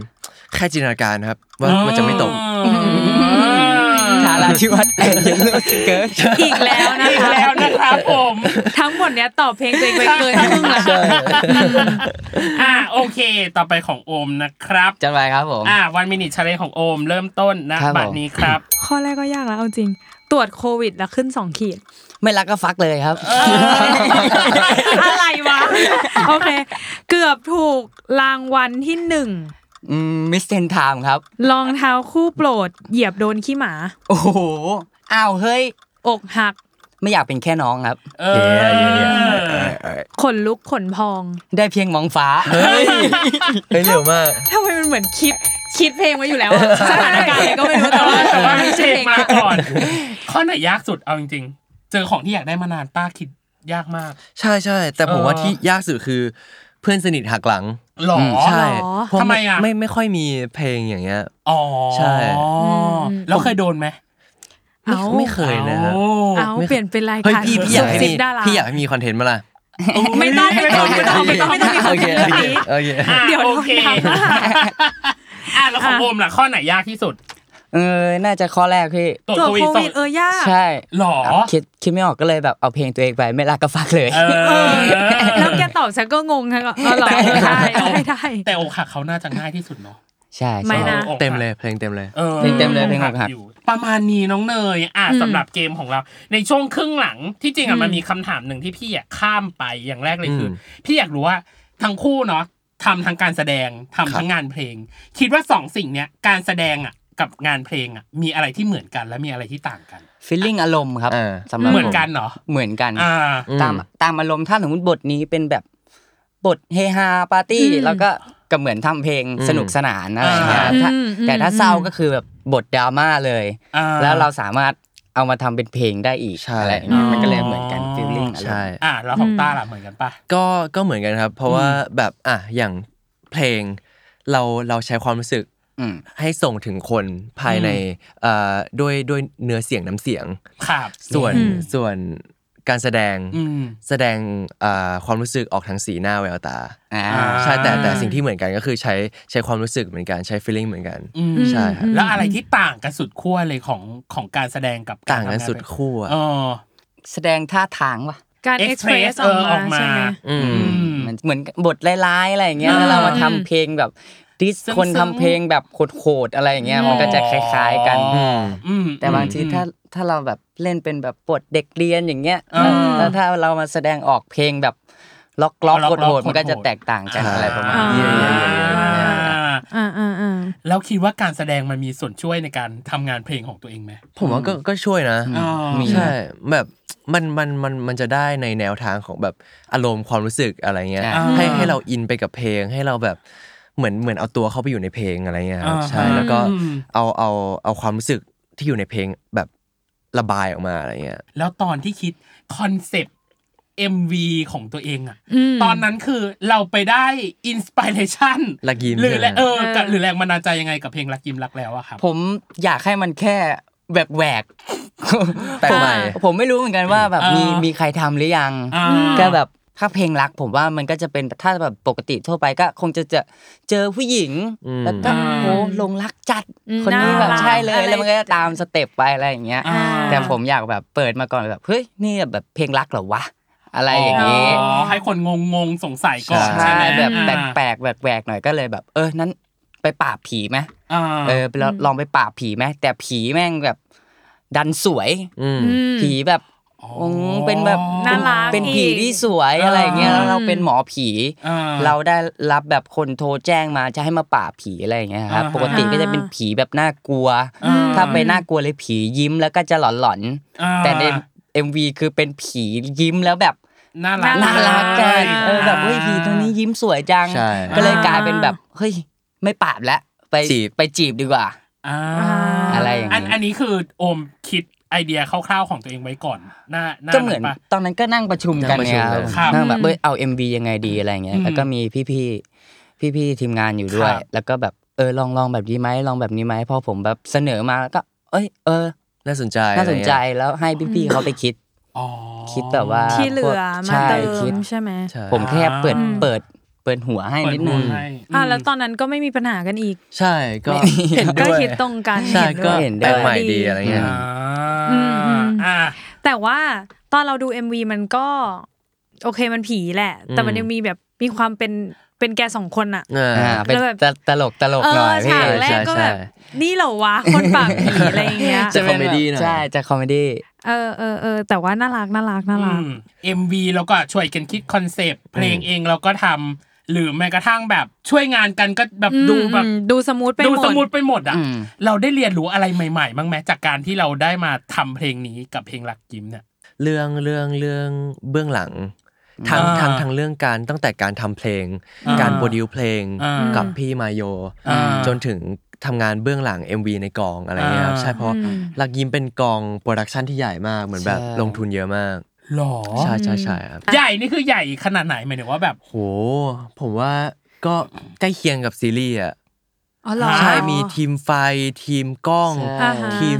แค่จินตนาการครับ ว่ามันจะไม่ตก ชาราทิวัฒน์แอนเจลิสเกิร์ตอีกแล้วนะอีกคะแล้วนะครับผม ทั้งหมดเนี้ยตอบเพลงตัวเองไปเกินครึ่งแล้วอ่าโอเค ต่อไปของโอมนะครับจัดไปครับผมอ่าวันมินิชาเลนของโอม เริ่มต้นนะครับบัดผมนี้ครับ ข้อแรกก็ยากแล้วเอาจริง ตรวจโควิดแล้วขึ้นสองขีดไม่รักก็ฟักเลยครับ อะไรวะ โอเค เกือบถูกรางวัลที่หนึ่ง มิสเทนไทม์ครับ รองเท้าคู่โปรด เหยียบโดนขี้หมา โอ้โหอ้าวเฮ้ย อกหัก ไม่อยากเป็นแค่น้องครับเอเย้เย้เย้อขนลุกขนพอง ได้เพียงมองฟ้าเฮ้ยเฮ้ยเร็วมากทำไมมันเหมือนคิดคิดเพลงไว้อยู่แล้วอะสถานการณ์อะไรก็ไม่รู้แต่ว่าแต่แต่ว่าว่ามีไม่เพใช่ลเพงลงมาละก่อน ข้อไหนยากสุดเอาจริง ๆ เจอของที่อยากได้มานานต้าคิดยากมาก ใช่ใช่แต่ผมว่าเออที่ยากสุดคือเพื่อนสนิทหักหลังหรอใช่เพราะทำไมอะไม่ไม่ค่อยมีเพลงอย่างเงี้ยอ๋อใช่แล้วเคยโดนไหมไม่เอาไม่เคยนะฮะโอ้เอาเปลี่ยนเป็นรายเฮ้ยการพี่พี่อยากให้ซุบซิมีบดาราพี่อยากให้มีคอนเทนต์มาล่ะไม่ต้องไม่ต้องไม่ต้องไม่ต้องไม่ต้องมีคโออนเคเทนต์โอแบบเคนี้โอเคอะเดี๋ยวโอเคโดนด่าอะแล้วของโอมล่ะข้อไหนยากที่สุด เออน่าจะข้อแรกพี่ตรวจตรวจโควิดโคสอวิงดเออยากใช่หรอคิดคิดไม่ออกก็เลยแบบเอาเพลงตัวเองไปไม่รักก็ฟักเลยเออแล้วแกตอบฉันก็งงทั้งก็เออเหรอได้ได้ได้แต่อกหักเขาน่าจะง่ายที่สุดเนาะใช่ไม่ใช่นะอกหักเต็มเลยเพลงเต็มเลยออเพลงเต็มเลยเพลงอกหักยู่ประมาณนี้น้องเนยอะสำหรับเกมของเรา ในช่วงครึ่งหลังที่จริงอะมันมีคำถามหนึ่งที่พี่อะข้ามไปอย่างแรกเลยคืออมพี่อยากรู้ว่าทั้งคู่เนาะทำทั้งการแสดงทำทั้งงานเพลง คิดว่าสองสิ่งเนี้ยการแสดงอะ กับงานเพลงอะมีอะไรที่เหมือนกันและมีอะไรที่ต่างกันฟีลลิ่งอารมณ์ครับเออสำหรับเหมือนผกันเหรอเหมือนกันอ่าอืมตามตามอารมณ์ถ้าสมมติบทนี้เป็นแบบบทเฮฮาปาร์ตี้อืมแล้วก็ก็เหมือนทำเพลงอืมสนุกสนานอะไรอย่างเงี้ยอ่าถ้าอืมอืมแต่ถ้าเศร้าก็คือแบบบทดราม่าเลยอ่าแล้วเราสามารถเอามาทำเป็นเพลงได้อีกใช่อะไรอย่างเงี้ยอ๋อมันก็เลยเหมือนกันฟีลลิ่งใช่อะแล้วของต้าล่ะเหมือนกันปะก็ก็เหมือนกันครับ เพราะว่าแบบอะอย่างเพลงเราเราใช้ความรู้สึกอืม ให้ส่งถึงคนภายในเอ่อด้วยด้วยเนื้อเสียงน้ำเสียงครับส่วนอืมส่วนการแสดงอืมแสดงอ่าความรู้สึกออกทางสีหน้าแววตาอ่าอ่าใช่แต่แต่สิ่งที่เหมือนกันก็คือใช้ใช้ความรู้สึกเหมือนกันใช้ feeling เหมือนกันอืมใช่ครับแล้วอะไรที่ต่างกันสุดขั้วเลยของของการแสดงกับต่างกันสุดคู่อะเออแสดงท่าทางวะการ Express express ออกเออออกมามาใช่ไหมอืมมมันเหมือนบทร้ายๆอะไรอย่างเงี้ยอ่าแล้วเรามาทำเพลงแบบ ดิสซึ้งๆคนทำเพลงแบบโหดๆอะไรอย่างเงี้ยมันก็จะคล้าย ๆกันอืมอืม แต่บางทีถ้าถ้าเราแบบเล่นเป็นแบบบทเด็กเรียนอย่างเงี้ยอ่าแล้วถ้าเรามาแสดงออกเพลงแบบล็อกล็อกล็อกๆโหดๆมันก็จะโหดๆแตกต่างกันใช่อะไรประมาณอ่านี้อ่าอ่าอ่าแล้วคิดว่าการแสดงมันมีส่วนช่วยในการทำงานเพลงของตัวเองไหม ผมว่าก็ก็ช่วยนะอ๋อมีใช่แบบมันมันมันมันจะได้ในแนวทางของแบบอารมณ์ความรู้สึกอะไรเงี้ย อ่า ให้ให้เราอินไปกับเพลงให้เราแบบ เหมือนเหมือนเอาตัวเข้าไปอยู่ในเพลงอะไรเงี้ยครับอ่าใช่แล้วก็อืมเอาเอาเอาความรู้สึกที่อยู่ในเพลงแบบระบายออกมาอะไรเงี้ยแล้วตอนที่คิดconcept MV ของตัวเองอะอืมตอนนั้นคือเราไปได้ inspirationลักยิ้มหรือใช่ไหมแเออกับเออหรือแรงบันดาลใจยังไงกับเพลงลักยิ้มรักแล้วอะครับผมอยากให้มันแค่แหวกแหวกแปลกใหม่ผมไม่รู้เหมือนกันว่าแบบมีอ่ามีมีใครทำหรือยังอ่าก็แบบ ถ้าเพลงรัก ผมว่ามันก็จะเป็นถ้าแบบปกติทั่วไปก็คงจะเจอเจอผู้หญิงอืมแล้วก็อ่าโอ้หลงรักจัดอืมคนนี้แบบน่ารักใช่เลยอะไรแล้วมันก็จะตาม step ไปอะไรอย่างเงี้ยอ่าแต่ผมอยากแบบเปิดมาก่อนแบบเฮ้ยนี่แบบเพลงรักเหรอวะอะไรอย่างงี้อ๋อให้คนงงงๆสงสัยก่อนใช่ใช่ไหมแบบแอ่าปลกๆแหวกๆหน่อยก็เลยแบบ เออนั้นไปปราบผีไหมอ่าเออไปลองลองไปปราบผีไหมแต่ผีแม่งแบบดันสวยอืมอืมผีแบบอืม เป็นแบบน่ารักเป็นผีอีกที่สวยอะไรอย่างเงี้ยอ่าแล้วเราเป็นหมอผีอ่าเราได้รับแบบคนโทรแจ้งมาจะให้มาปราบผีอะไรอย่างเงี้ยครับอ่าฮะปกติก็จะเป็นผีแบบน่ากลัวอ่าถ้าไปน่ากลัวเลยผียิ้มแล้วก็จะหลอนอ่าๆแต่ใน MV คือเป็นผียิ้มแล้วแบบน่ารักน่ารักกันอ่าเออแบบเฮ้ยผีตัวนี้ยิ้มสวยจังใช่ก็เลยกลายเป็นแบบเฮ้ยไม่ปราบแล้วไปจีบไปจีบดีกว่าอ่าอะไรอย่างอันนี้อันนี้คือโอมคิด ไอเดียคร่าวๆของตัวเองไว้ก่อนหน้าหน้าก็เหมือนปะตอนนั้นก็นั่งประชุมกันนั่งประชุเนี่ยมเลยครับนั่งแบบเอ้ยเอา MV ยังไงดีอะไรเงี้อืยมแล้วก็มีพี่ๆพี่ๆทีมงานอยู่ด้วยครับแล้วก็แบบเออลองลองแบบนี้ไหมลองแบบนี้ไหมพอผมแบบเสนอมาแล้วก็ เอ้ย เออน่าสนใจน่าสนใจอะไรเงี้ยแล้วให้พี่ๆเขาไปคิดอ๋อคิดแบบว่าที่เหลือพวกมาใช่เติคิดมใช่ไหมใช่ผมแค่เปิดอืมเปิด เปิดหัวให้เปิดนิดหันึวงให้อ่าแล้วตอนนั้นก็ไม่มีปัญหากันอีก ใช่ก็ไม่เห็นก็ด้วยคิดตรงกันใช่เห็นก็ด้วยเห็นด้แปลวยกใหม่ดีอะไรเงี้ยอ่าอืมอืมอ่าแต่ว่าตอนเราดู MV มันก็ โอเคมันผีแหละ แต่มันอืมยังมีแบบมีความเป็นเป็นแกสองคนอะอ่าอ่าเป็นแล้วแบบตตลกตลกเอหน่ออยพี่ฉากแรกก็ใช่แบบใช่นี่เหรอวะคนปากผีอะไรอย่างเงี้ยจะ comedy หน่อยใช่จะ comedy เออเออเออแต่ว่าน่ารักน่ารักน่ารัก MV แล้วก็ช่วยกันคิด concept เพลงเองเราก็ทำ หรือแม้กระทั่งแบบช่วยงานกันก็แบบอืมดูแบบอืมดู smooth ไปดูหมด smooth ไปหมดอะอืมเราได้เรียนรู้อะไรใหม่ๆบ้างไหมจากการที่เราได้มาทำเพลงนี้กับเพลงลักยิ้มเนี่ยเรื่องเรื่องเรื่องเบื้องหลังทั้งอ่าทั้งทั้งเรื่องการตั้งแต่การทำเพลงอ่าการ produce เพลงอ่ากับพี่มาโยอ่าจนถึงทำงานเบื้องหลัง MV ในกองอะไรเงี้ยครับอ่าใช่เพราะอืมลักยิ้มเป็นกอง production ที่ใหญ่มากเหมือนแบบใช่ลงทุนเยอะมาก หรอ ใช่ใช่ใช่ครับ ใหญ่นี่คือใหญ่ขนาดไหนหมายถึงว่าแบบ โห ผมว่าก็ใกล้เคียงกับซีรีส์อะอ๋อเหรอ ใช่มีทีมไฟทีมกล้อง ใช่อ่าฮะทีม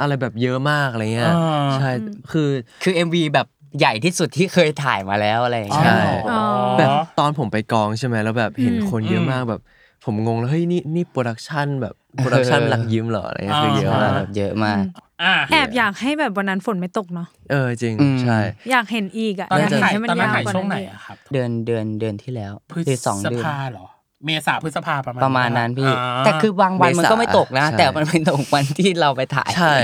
อะไรแบบเยอะมากอะไรเงี้ยอ่า ใช่คือ คือ MV แบบใหญ่ที่สุดที่เคยถ่ายมาแล้วอะไรอย่างใช่ เงี้ย อ๋อ แบบตอนผมไปกองใช่ไหมแล้วแบบเห็นอืม คนเยอะมากแบบ ผมงงแล้วเฮ้ยนี่นี่ production แบบ production ลักยิ้มเหรออะไรเงี้ยคือเยอะมากแบบเยอะมากอ่าแอบอยากให้แบบวันนั้นฝนไม่ตกเนาะเออจริงอืมใช่ อยากเห็นอีกอะตอนอยานั้กนเห็นถ่ายให้มันตอนนั้นยาวถ่ายกว่าช่วงไหนนั้นอีกอะครับ เดือนเดือนเดือนที่แล้วพฤคือสองษเดือนภาเหรอเมษาพฤษภาประมาณประมาณนั้นพี่อ่าแต่คือบางวันมันก็ไม่ตกนะใช่แต่มันเป็นตกวันที่เราไปถ่ายใช่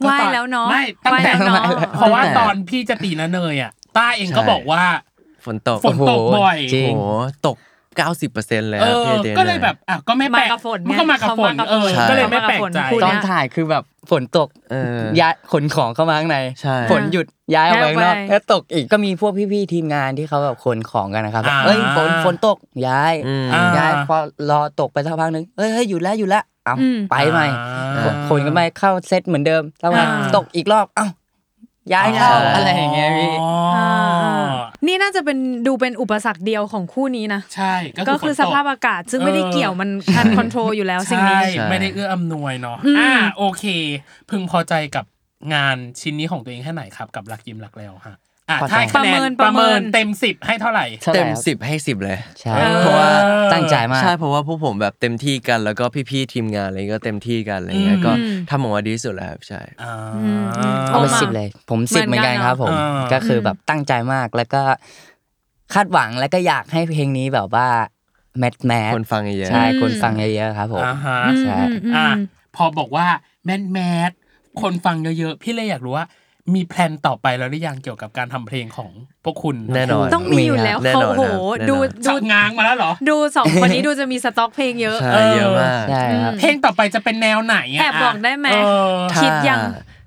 ไหว้แล้วเนาะไม่ตั้งไหว้แต่แล้วเนาะเพราะว่าตั้งแต่ตอนพี่จะตีนะเนยอะต้าเองก็ใช่บอกว่าฝนตกฝนตกบ่อยจริโอ้งโหตก 90%เลยเอครับอพี่เดนก็เลยแบบอะก็ไม่แปลกมากับฝนไงมันก็มากับฝนเขามากับเออฝนก็เลยไม่แปลกใจพูดตนะอนถ่ายคือแบบฝนตกเออย้ายขนของเข้ามาข้างในใช่ฝนหยุดย้ายออกไปข้างนอกย้ายออกไปแล้วตกอีกก็มีพวกพี่ๆทีมงานที่เขาแบบขนของกันนะครับอ่าเอ้ยฝนฝนตกย้ายอืมอ่าย้ายพอรอตกไปสักพักหนึงเอ้ยเฮ้ยหยุดแล้วหยุดแล้วเอ้าอืมไปใหม่อ่าขนกันไปเข้าเซตเหมือนเดิมแล้วมันอ่าตกอีกรอบเอ้าย้ายเข้าใช่อะไรอย่างเงี้ยพี่อ๋อออ่า นี่น่าจะเป็นดูเป็นอุปสรรคเดียวของคู่นี้นะ ใช่ก็ก็คือคือฝสนตกภาพอากาศ ซึ่งไม่ได้เกี่ยวมันคันคอนโทรลอยู่แล้วสิ่งนี้ใช่ใช่ไม่ได้เอื้ออำนวยเนาะอืมอ่าโอเค พึงพอใจกับงานชิ้นนี้ของตัวเองแค่ไหนครับ กับรักยิ้มรักแล้วฮะ อะพอใจถ้าให้คะแนนประเมินประเมินประเมินเต็มสิบให้เท่าไหร่ ท่าไหร่เต็มครับสิบให้สิบเลย ใช่ เออ เพราะว่าตั้งใจมาก ใช่เพราะว่าพวกผมแบบเต็มที่กันแล้วก็พี่ๆทีมงานอะไรก็เต็มที่กันอะไรเงี้ยอืมก็ทำออกมาดีที่สุดแล้วครับใช่ อ่าอืมอืมเอาไปโอ้มาสิบเลย ผมสิบเหเหมืมืออนนกักันนเนอะครับผมอ่าก็คือแบบตั้งใจมากแล้วก็คาดหวังแล้วก็อยากให้เพลงนี้แบบว่าแมทแมทคนฟังเยอะ ใช่คนฟังเยอะๆครับผม อ่าฮะใช่ อืมอะอืมพอบอกว่าแมนแมสคนฟังเยอะๆ พี่เลยอยากรู้ว่า มีแพลนต่อไปแล้วหรือยังเกี่ยวกับการทำเพลงของพวกคุณแน่นอนต้องมีอยู่แล้วแน่เขานอนโหครับแน่นอนดูสัดูบง้างมาแล้วเหรอ ดูสองคนนี้ดูจะมีสต็อกเพลงเยอะใช่เออเยอะมากใช่ครับเพลงต่อไปจะเป็นแนวไหนะแอบบอกได้ไหมเออถ้าคิดยัง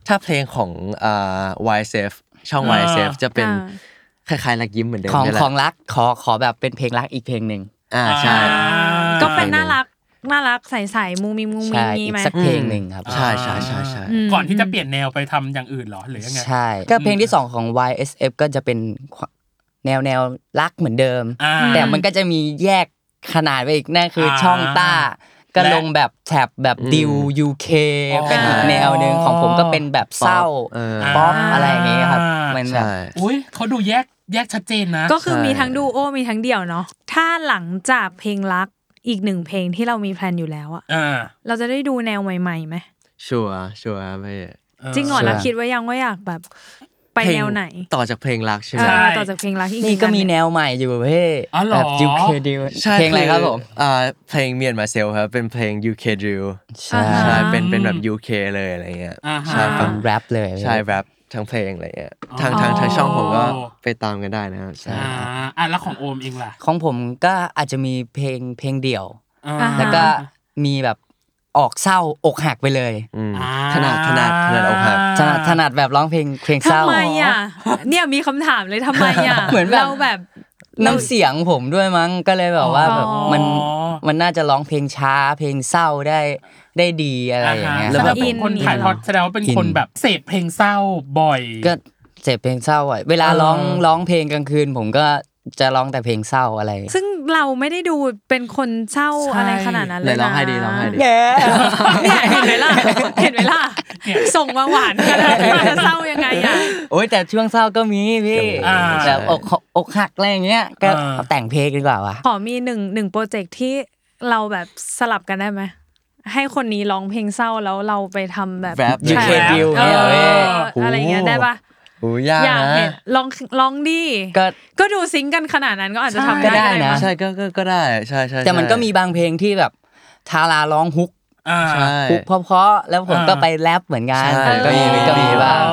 ถ้าเพลงของอ่า YSF ช่องอ่า YSF จะเป็นอ่าคล้ายๆลักยิ้มเหมือนเดิมของนี่แหละของรักขอขอแบบเป็นเพลงรักอีกเพลงหนึ่งอ่าใช่อ่าก็เป็นน่ารัก น่ารักใสๆมูมีมูมีใช่มีอีกไหม สักเพลงหนึ่งครับ ใช่ใช่ใช่ใช่มก่อนที่จะเปลี่ยนแนวไปทำอย่างอื่นเหรอหรือยังไง ใช่ ก็เพลงที่สองของ YSF ก็จะเป็นแนวแนวรักเหมือนเดิม อ่าแต่มันก็จะมีแยกขนาดไปอีกนั่นคืออา ช่องต้า ก็และลงแบบแท็บแบบอืมดิว UK อ๋อเป็นอีกแนวหนึ่งของผมก็เป็นแบบเศร้าเออ ป๊อปอะไรอย่างเงี้ยครับมันแบบ ใช่ อุ้ยเขาดูแยกแยกชัดเจนนะ ก็คือใช่มีทั้งดูโอมีทั้งเดี่ยวเนาะถ้าหลังจากเพลงรัก อีกหนึ่งเพลงที่เรามีแพลนอยู่แล้วอะอ่าเราจะได้ดูแนวใหม่ๆไหมชัวร์ชัวร์ไม่จริงเหรอใช่แล้วคิดว่ายังว่าอยากแบบ ไปแนวไหน ต่อจากเพลงรักใช่ไหเอมอต่อจากเพลงรักอีกนี่ก็มีหแนงอัวใหม่อยู่เพ่อ๋อเหรอแบบ UK Drill ใช่เพลงอะไรครับผมอ่าเพลงเมียนมาเซลครับเป็นเพลง UK drill ใช่ใช่เป็นเป็นแบบ UK เลยอะไรเงี้ยอ่าฮะใช่ฟังแรปเลยใช่แรป ทั้งเพลงอะไรเงี้ยอ๋อทางทางทางช่องผมก็ไปตามกันได้นะครับใช่อ่าอะแล้วของโอมเองล่ะ ของผมก็อาจจะมีเพลงเพลงเดี่ยวอ่าอ่าแล้วก็มีแบบออกเศร้าอกหักไปเลยอืมอ่าถนัดถนัดถนัดอกหักถนัดถนัดแบบร้องเพลงเพลงเศร้าทำไมอะเนี่ยมีคำถามเลยทำไมอะเหมือนแบบเราแบบน้ำเสียงผมด้วยมั้งก็เลยแบบว่าแบบอ๋อมันมันน่าจะร้องเพลงช้าเพลงเศร้าได้ ได้ดีอะไรอย่างเงี้ยแล้วคแบรับบผเป็นมคนถ่ายทอดแสดงว่าเป็นอินคนแบบเสพเพลงเศร้าบ่อย ก็เจ็บเพลงเศร้าอะเวลาเออร้องร้องเพลงกลางคืน ผมก็จะร้องแต่เพลงเศร้าอะไรซึ่งเราไม่ได้ดูเป็นคนเศร้าใช่ อะไรขนาดนั้นไหเลนยร้อนะงให้ดีร้องให้ดี เนี่ยเห็นไหมล่ะเห็นไหมล่ะส่งมาหวานขนาดนี้จะเศร้ายังไงอะ โอ้ยแต่ช่วงเศร้าก็มีพี่อ่าแบบอกอกหักอะไรอย่างเงี้ยก็อ่าเอาแต่งเพลงดีกว่าว่ะขอมีหนึ่งหนึ่งโปรเจกต์ที่เราแบบสลับกันได้ไหม ให้คนนี้ร้องเพลงเศร้าแล้วเราไปทำแบบแรป You ใช่ can deal เอเนี่ยอเว้ยอะไรเงี้ยได้ปะโอ้ยากอยากนะเห็นลองลองดิก็ ก็ดูซิงค์กันขนาดนั้นก็อาจจะทำก็ได้ได้ก็นะนะ ใช่ก็ก็ก็ได้ใช่ใช่แต่มันใช่ก็มีบางเพลงที่แบบทาราร้องฮุกอ่า ใช่ ฮุกเพราะๆแล้วผมอ่าก็ไปแรปเหมือนกันใช่ก็มีก็มีก็มีบ้าง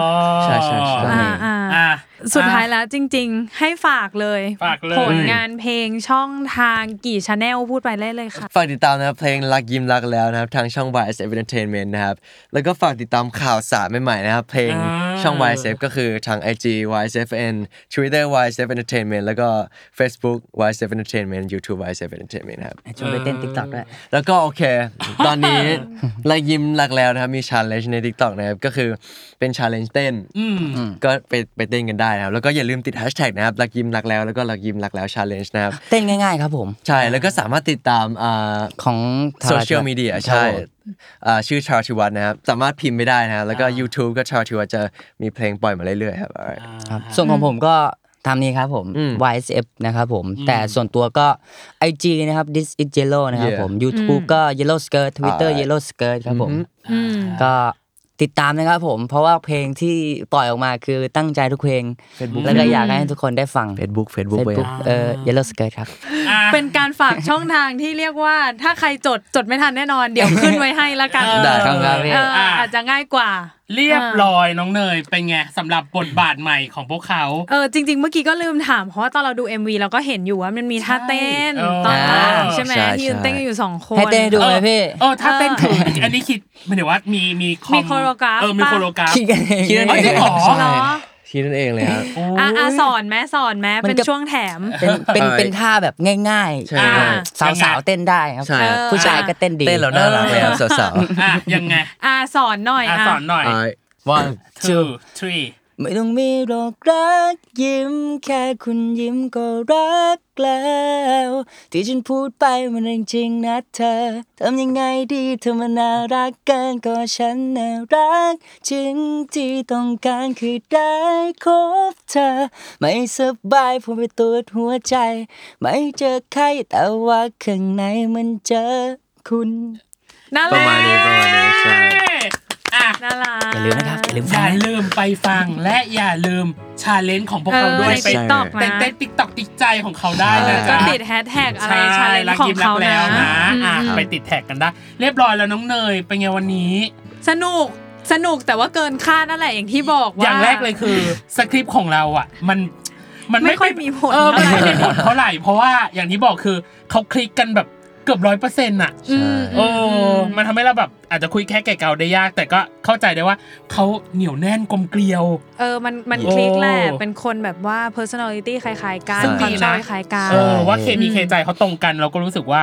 ใช่ใช่ใช่ อ่าอ่า อ่าสุดท้ายแล้วจริง ๆ ให้ฝากเลยฝากเลยผลงานเพลงช่องทางกี่ชาแนลพูดไปได้เลยค่ะ ฝากติดตามนะครับเพลงรักยิ้มรักแล้วนะครับทางช่อง YSF Entertainment นะครับแล้วก็ฝากติดตามข่าวสารใหม่ๆนะครับเพลงอ่าช่อง YSF ก็คือทาง IG YSFN Twitter YSF Entertainment แล้วก็ Facebook YSF Entertainment YouTube YSF Entertainment นะครับชวนไปเต้นติ๊กต็อกด้วยแล้วก็โอเค ตอนนี้รักยิ้มรักแล้วนะครับมี challenge ใน TikTok นะครับก็คือเป็น challenge เต้นอืมก็ไปไปเต้นกันได้นะครับแล้วก็อย่าลืมติด hashtag นะครับรักยิ้มรักแล้วแล้วก็รักยิ้มรักแล้ว challenge นะครับเต้นง่ายๆครับผม ใช่แล้วก็สามารถติดตามอ่าของโซเชียลมีเดียใช่อ่าชื่อชาร์ชิวัตนะครับสามารถพิมพ์ไม่ได้นะครับแล้วก็ YouTube ก็ชาร์ชิวัตจะมีเพลงปล่อยมาเรื่อยๆครับ alright ครับส่วนของผมก็ทำนี้ครับผมอืม YSF นะครับผม แต่ส่วนตัวก็ IG นะครับ this is yellow นะครับ Yeah ผม YouTube ก็ yellow skirt Twitter อ่า yellow skirt ครับผมอืมก็ ติดตามนะครับผม เพราะว่าเพลงที่ปล่อยออกมาคือตั้งใจทุกเพลง Facebook แล้วก็อยากให้ทุกคนได้ฟัง Facebook Facebook ไป Facebook เอ่อ yellow skirt ครับอ่า เป็นการฝากช่องทางที่เรียกว่าถ้าใครจดจดไม่ทันแน่นอน เดี๋ยวขึ้นไว้ให้ละกันได้ครับเอออาจจะง่ายกว่าเรียบร้อยน้องเนยเป็นไงสำหรับบทบาทใหม่ของพวกเขาเออจริง ๆ เมื่อกี้ก็ลืมถามเพราะว่าตอนเราดู MV เราก็เห็นอยู่ว่ามันมีท่าเต้นใช่ตอนหลังเออใช่ไหมใช่ที่ยืนใช่เต้นกันอยู่สองคนให้เต้นให้ดูไหมพี่เออถ้าเต้นคืออันนี้คิดหมายถึงว่ามีมีคอมีโคโรกราฟเออมีปะโคโรกราฟคิดกันเองคิดกันเอ้ยจริงเหรอเหรอ คิดนั่นเองเลยครับ อะอะสอนแม้สอนแม้มันเป็นก็ ช่วงแถม เป็นเป็นเออเป็นท่าแบบง่ายใช่อ่าๆสาวๆเต้นได้ครับ ใช่ครับ ผู้ชายก็เต้นดี เต้นแล้วน่ารักเลยครับสาวอะยังไงอะสอนหน่อยอะอะสอนหน่อยๆ alright one two three ไม่ต้องมีโรครักยิ้ม แค่คุณยิ้มก็รักแล้ว ที่ฉันพูดไปมันเรื่องจริงนะเธอทำยังไงดีเธอมันน่ารักเกินก็ฉันน่ารักจริงที่ต้องการคือได้คบเธอ ไม่สบายผมไปตรวจหัวใจ ไม่เจอใครแต่ว่าข้างในมันเจอคุณน่าประรัมาณนี้ประมาณนี้ใช่อะ น่ารักอย่าลืมนะครับอย่าลืมอฟังย่านะ ลืมไปฟังและอย่าลืมชาเลนจ์ของพวกเอเขาอด้วยในไปติ๊กต็อกเต้นนะเต้นติ๊กต็อกติ๊กใจของเขาได้นะก็จ๊ะติดแฮชแท็กอะไรใช่ชาเลนรักของยิ้มรัเขากแล้วนะอืมอะอืมไปติดแท็กกันได้ เรียบร้อยแล้วน้องเนยเป็นไงวันนี้ สนุกสนุกแต่ว่าเกินคาดนั่นแหละอย่างที่บอกว่า อย่างแรกเลยคือสคริปต์ของเราอะ มันมันไม่ค่อยเป็นมีผลเออมันเท่าไหร่ไม่มีผลเท่าไหร่เพราะว่าอย่างที่บอกคือเขาคลิกกันแบบ เกือบร้อยเปอร์เซ็นต์อะอืมเออมันทำให้เราแบบ อาจจะคุยแค่แก่เก่าได้ยาก แต่ก็เข้าใจได้ว่าเขาเหนียวแน่นกลมเกลียว เออมันมันโอ้คลิกแหละเป็นคนแบบว่า personality คล้ายๆกันซึ่งความดีชอนะบคล้ายๆกันเออว่าเคมีเคใจเขาตรงกันเราก็รู้สึกว่า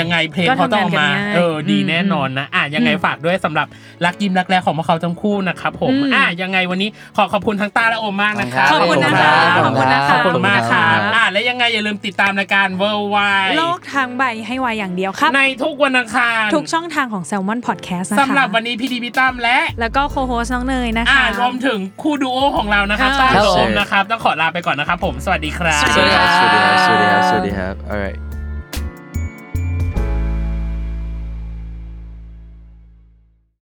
ยังไงเพลงก็เขาต้องออกมาทำงานกันง่ายเออ ดีอืมแน่นอนนะอะยังไงอืมฝากด้วยสำหรับรักยิ้มรักแรกของพวกเขาทั้งคู่นะครับผมอืมอะยังไงวันนี้ขอขอบคุณทั้งต้าและโอมมากนะครับขอบคุณนะคะขอบคุณนะขขออบบคุคุณณมามากกคครัรับบอะและยังไงอย่าลืมติดตามรายการ World Wide โลกทางใบให้วายอย่างเดียวครับ ในทุกวันอังคารทุกช่องทางของ Salmon Podcast นะคะสำหรับวันนี้พี่ดีพี่ตั้มและแล้วก็โคโฮสน้องเนยนะอ่าคะรวมถึงคู่ดูโอของเรานะครับอ่าต้าครับและโอมผมนะครับต้องขอลาไปก่อนนะครับผมสวัสดีครับสวัสดีครับสวัสดีครับสวัสดีครับสวัสดีครับ alright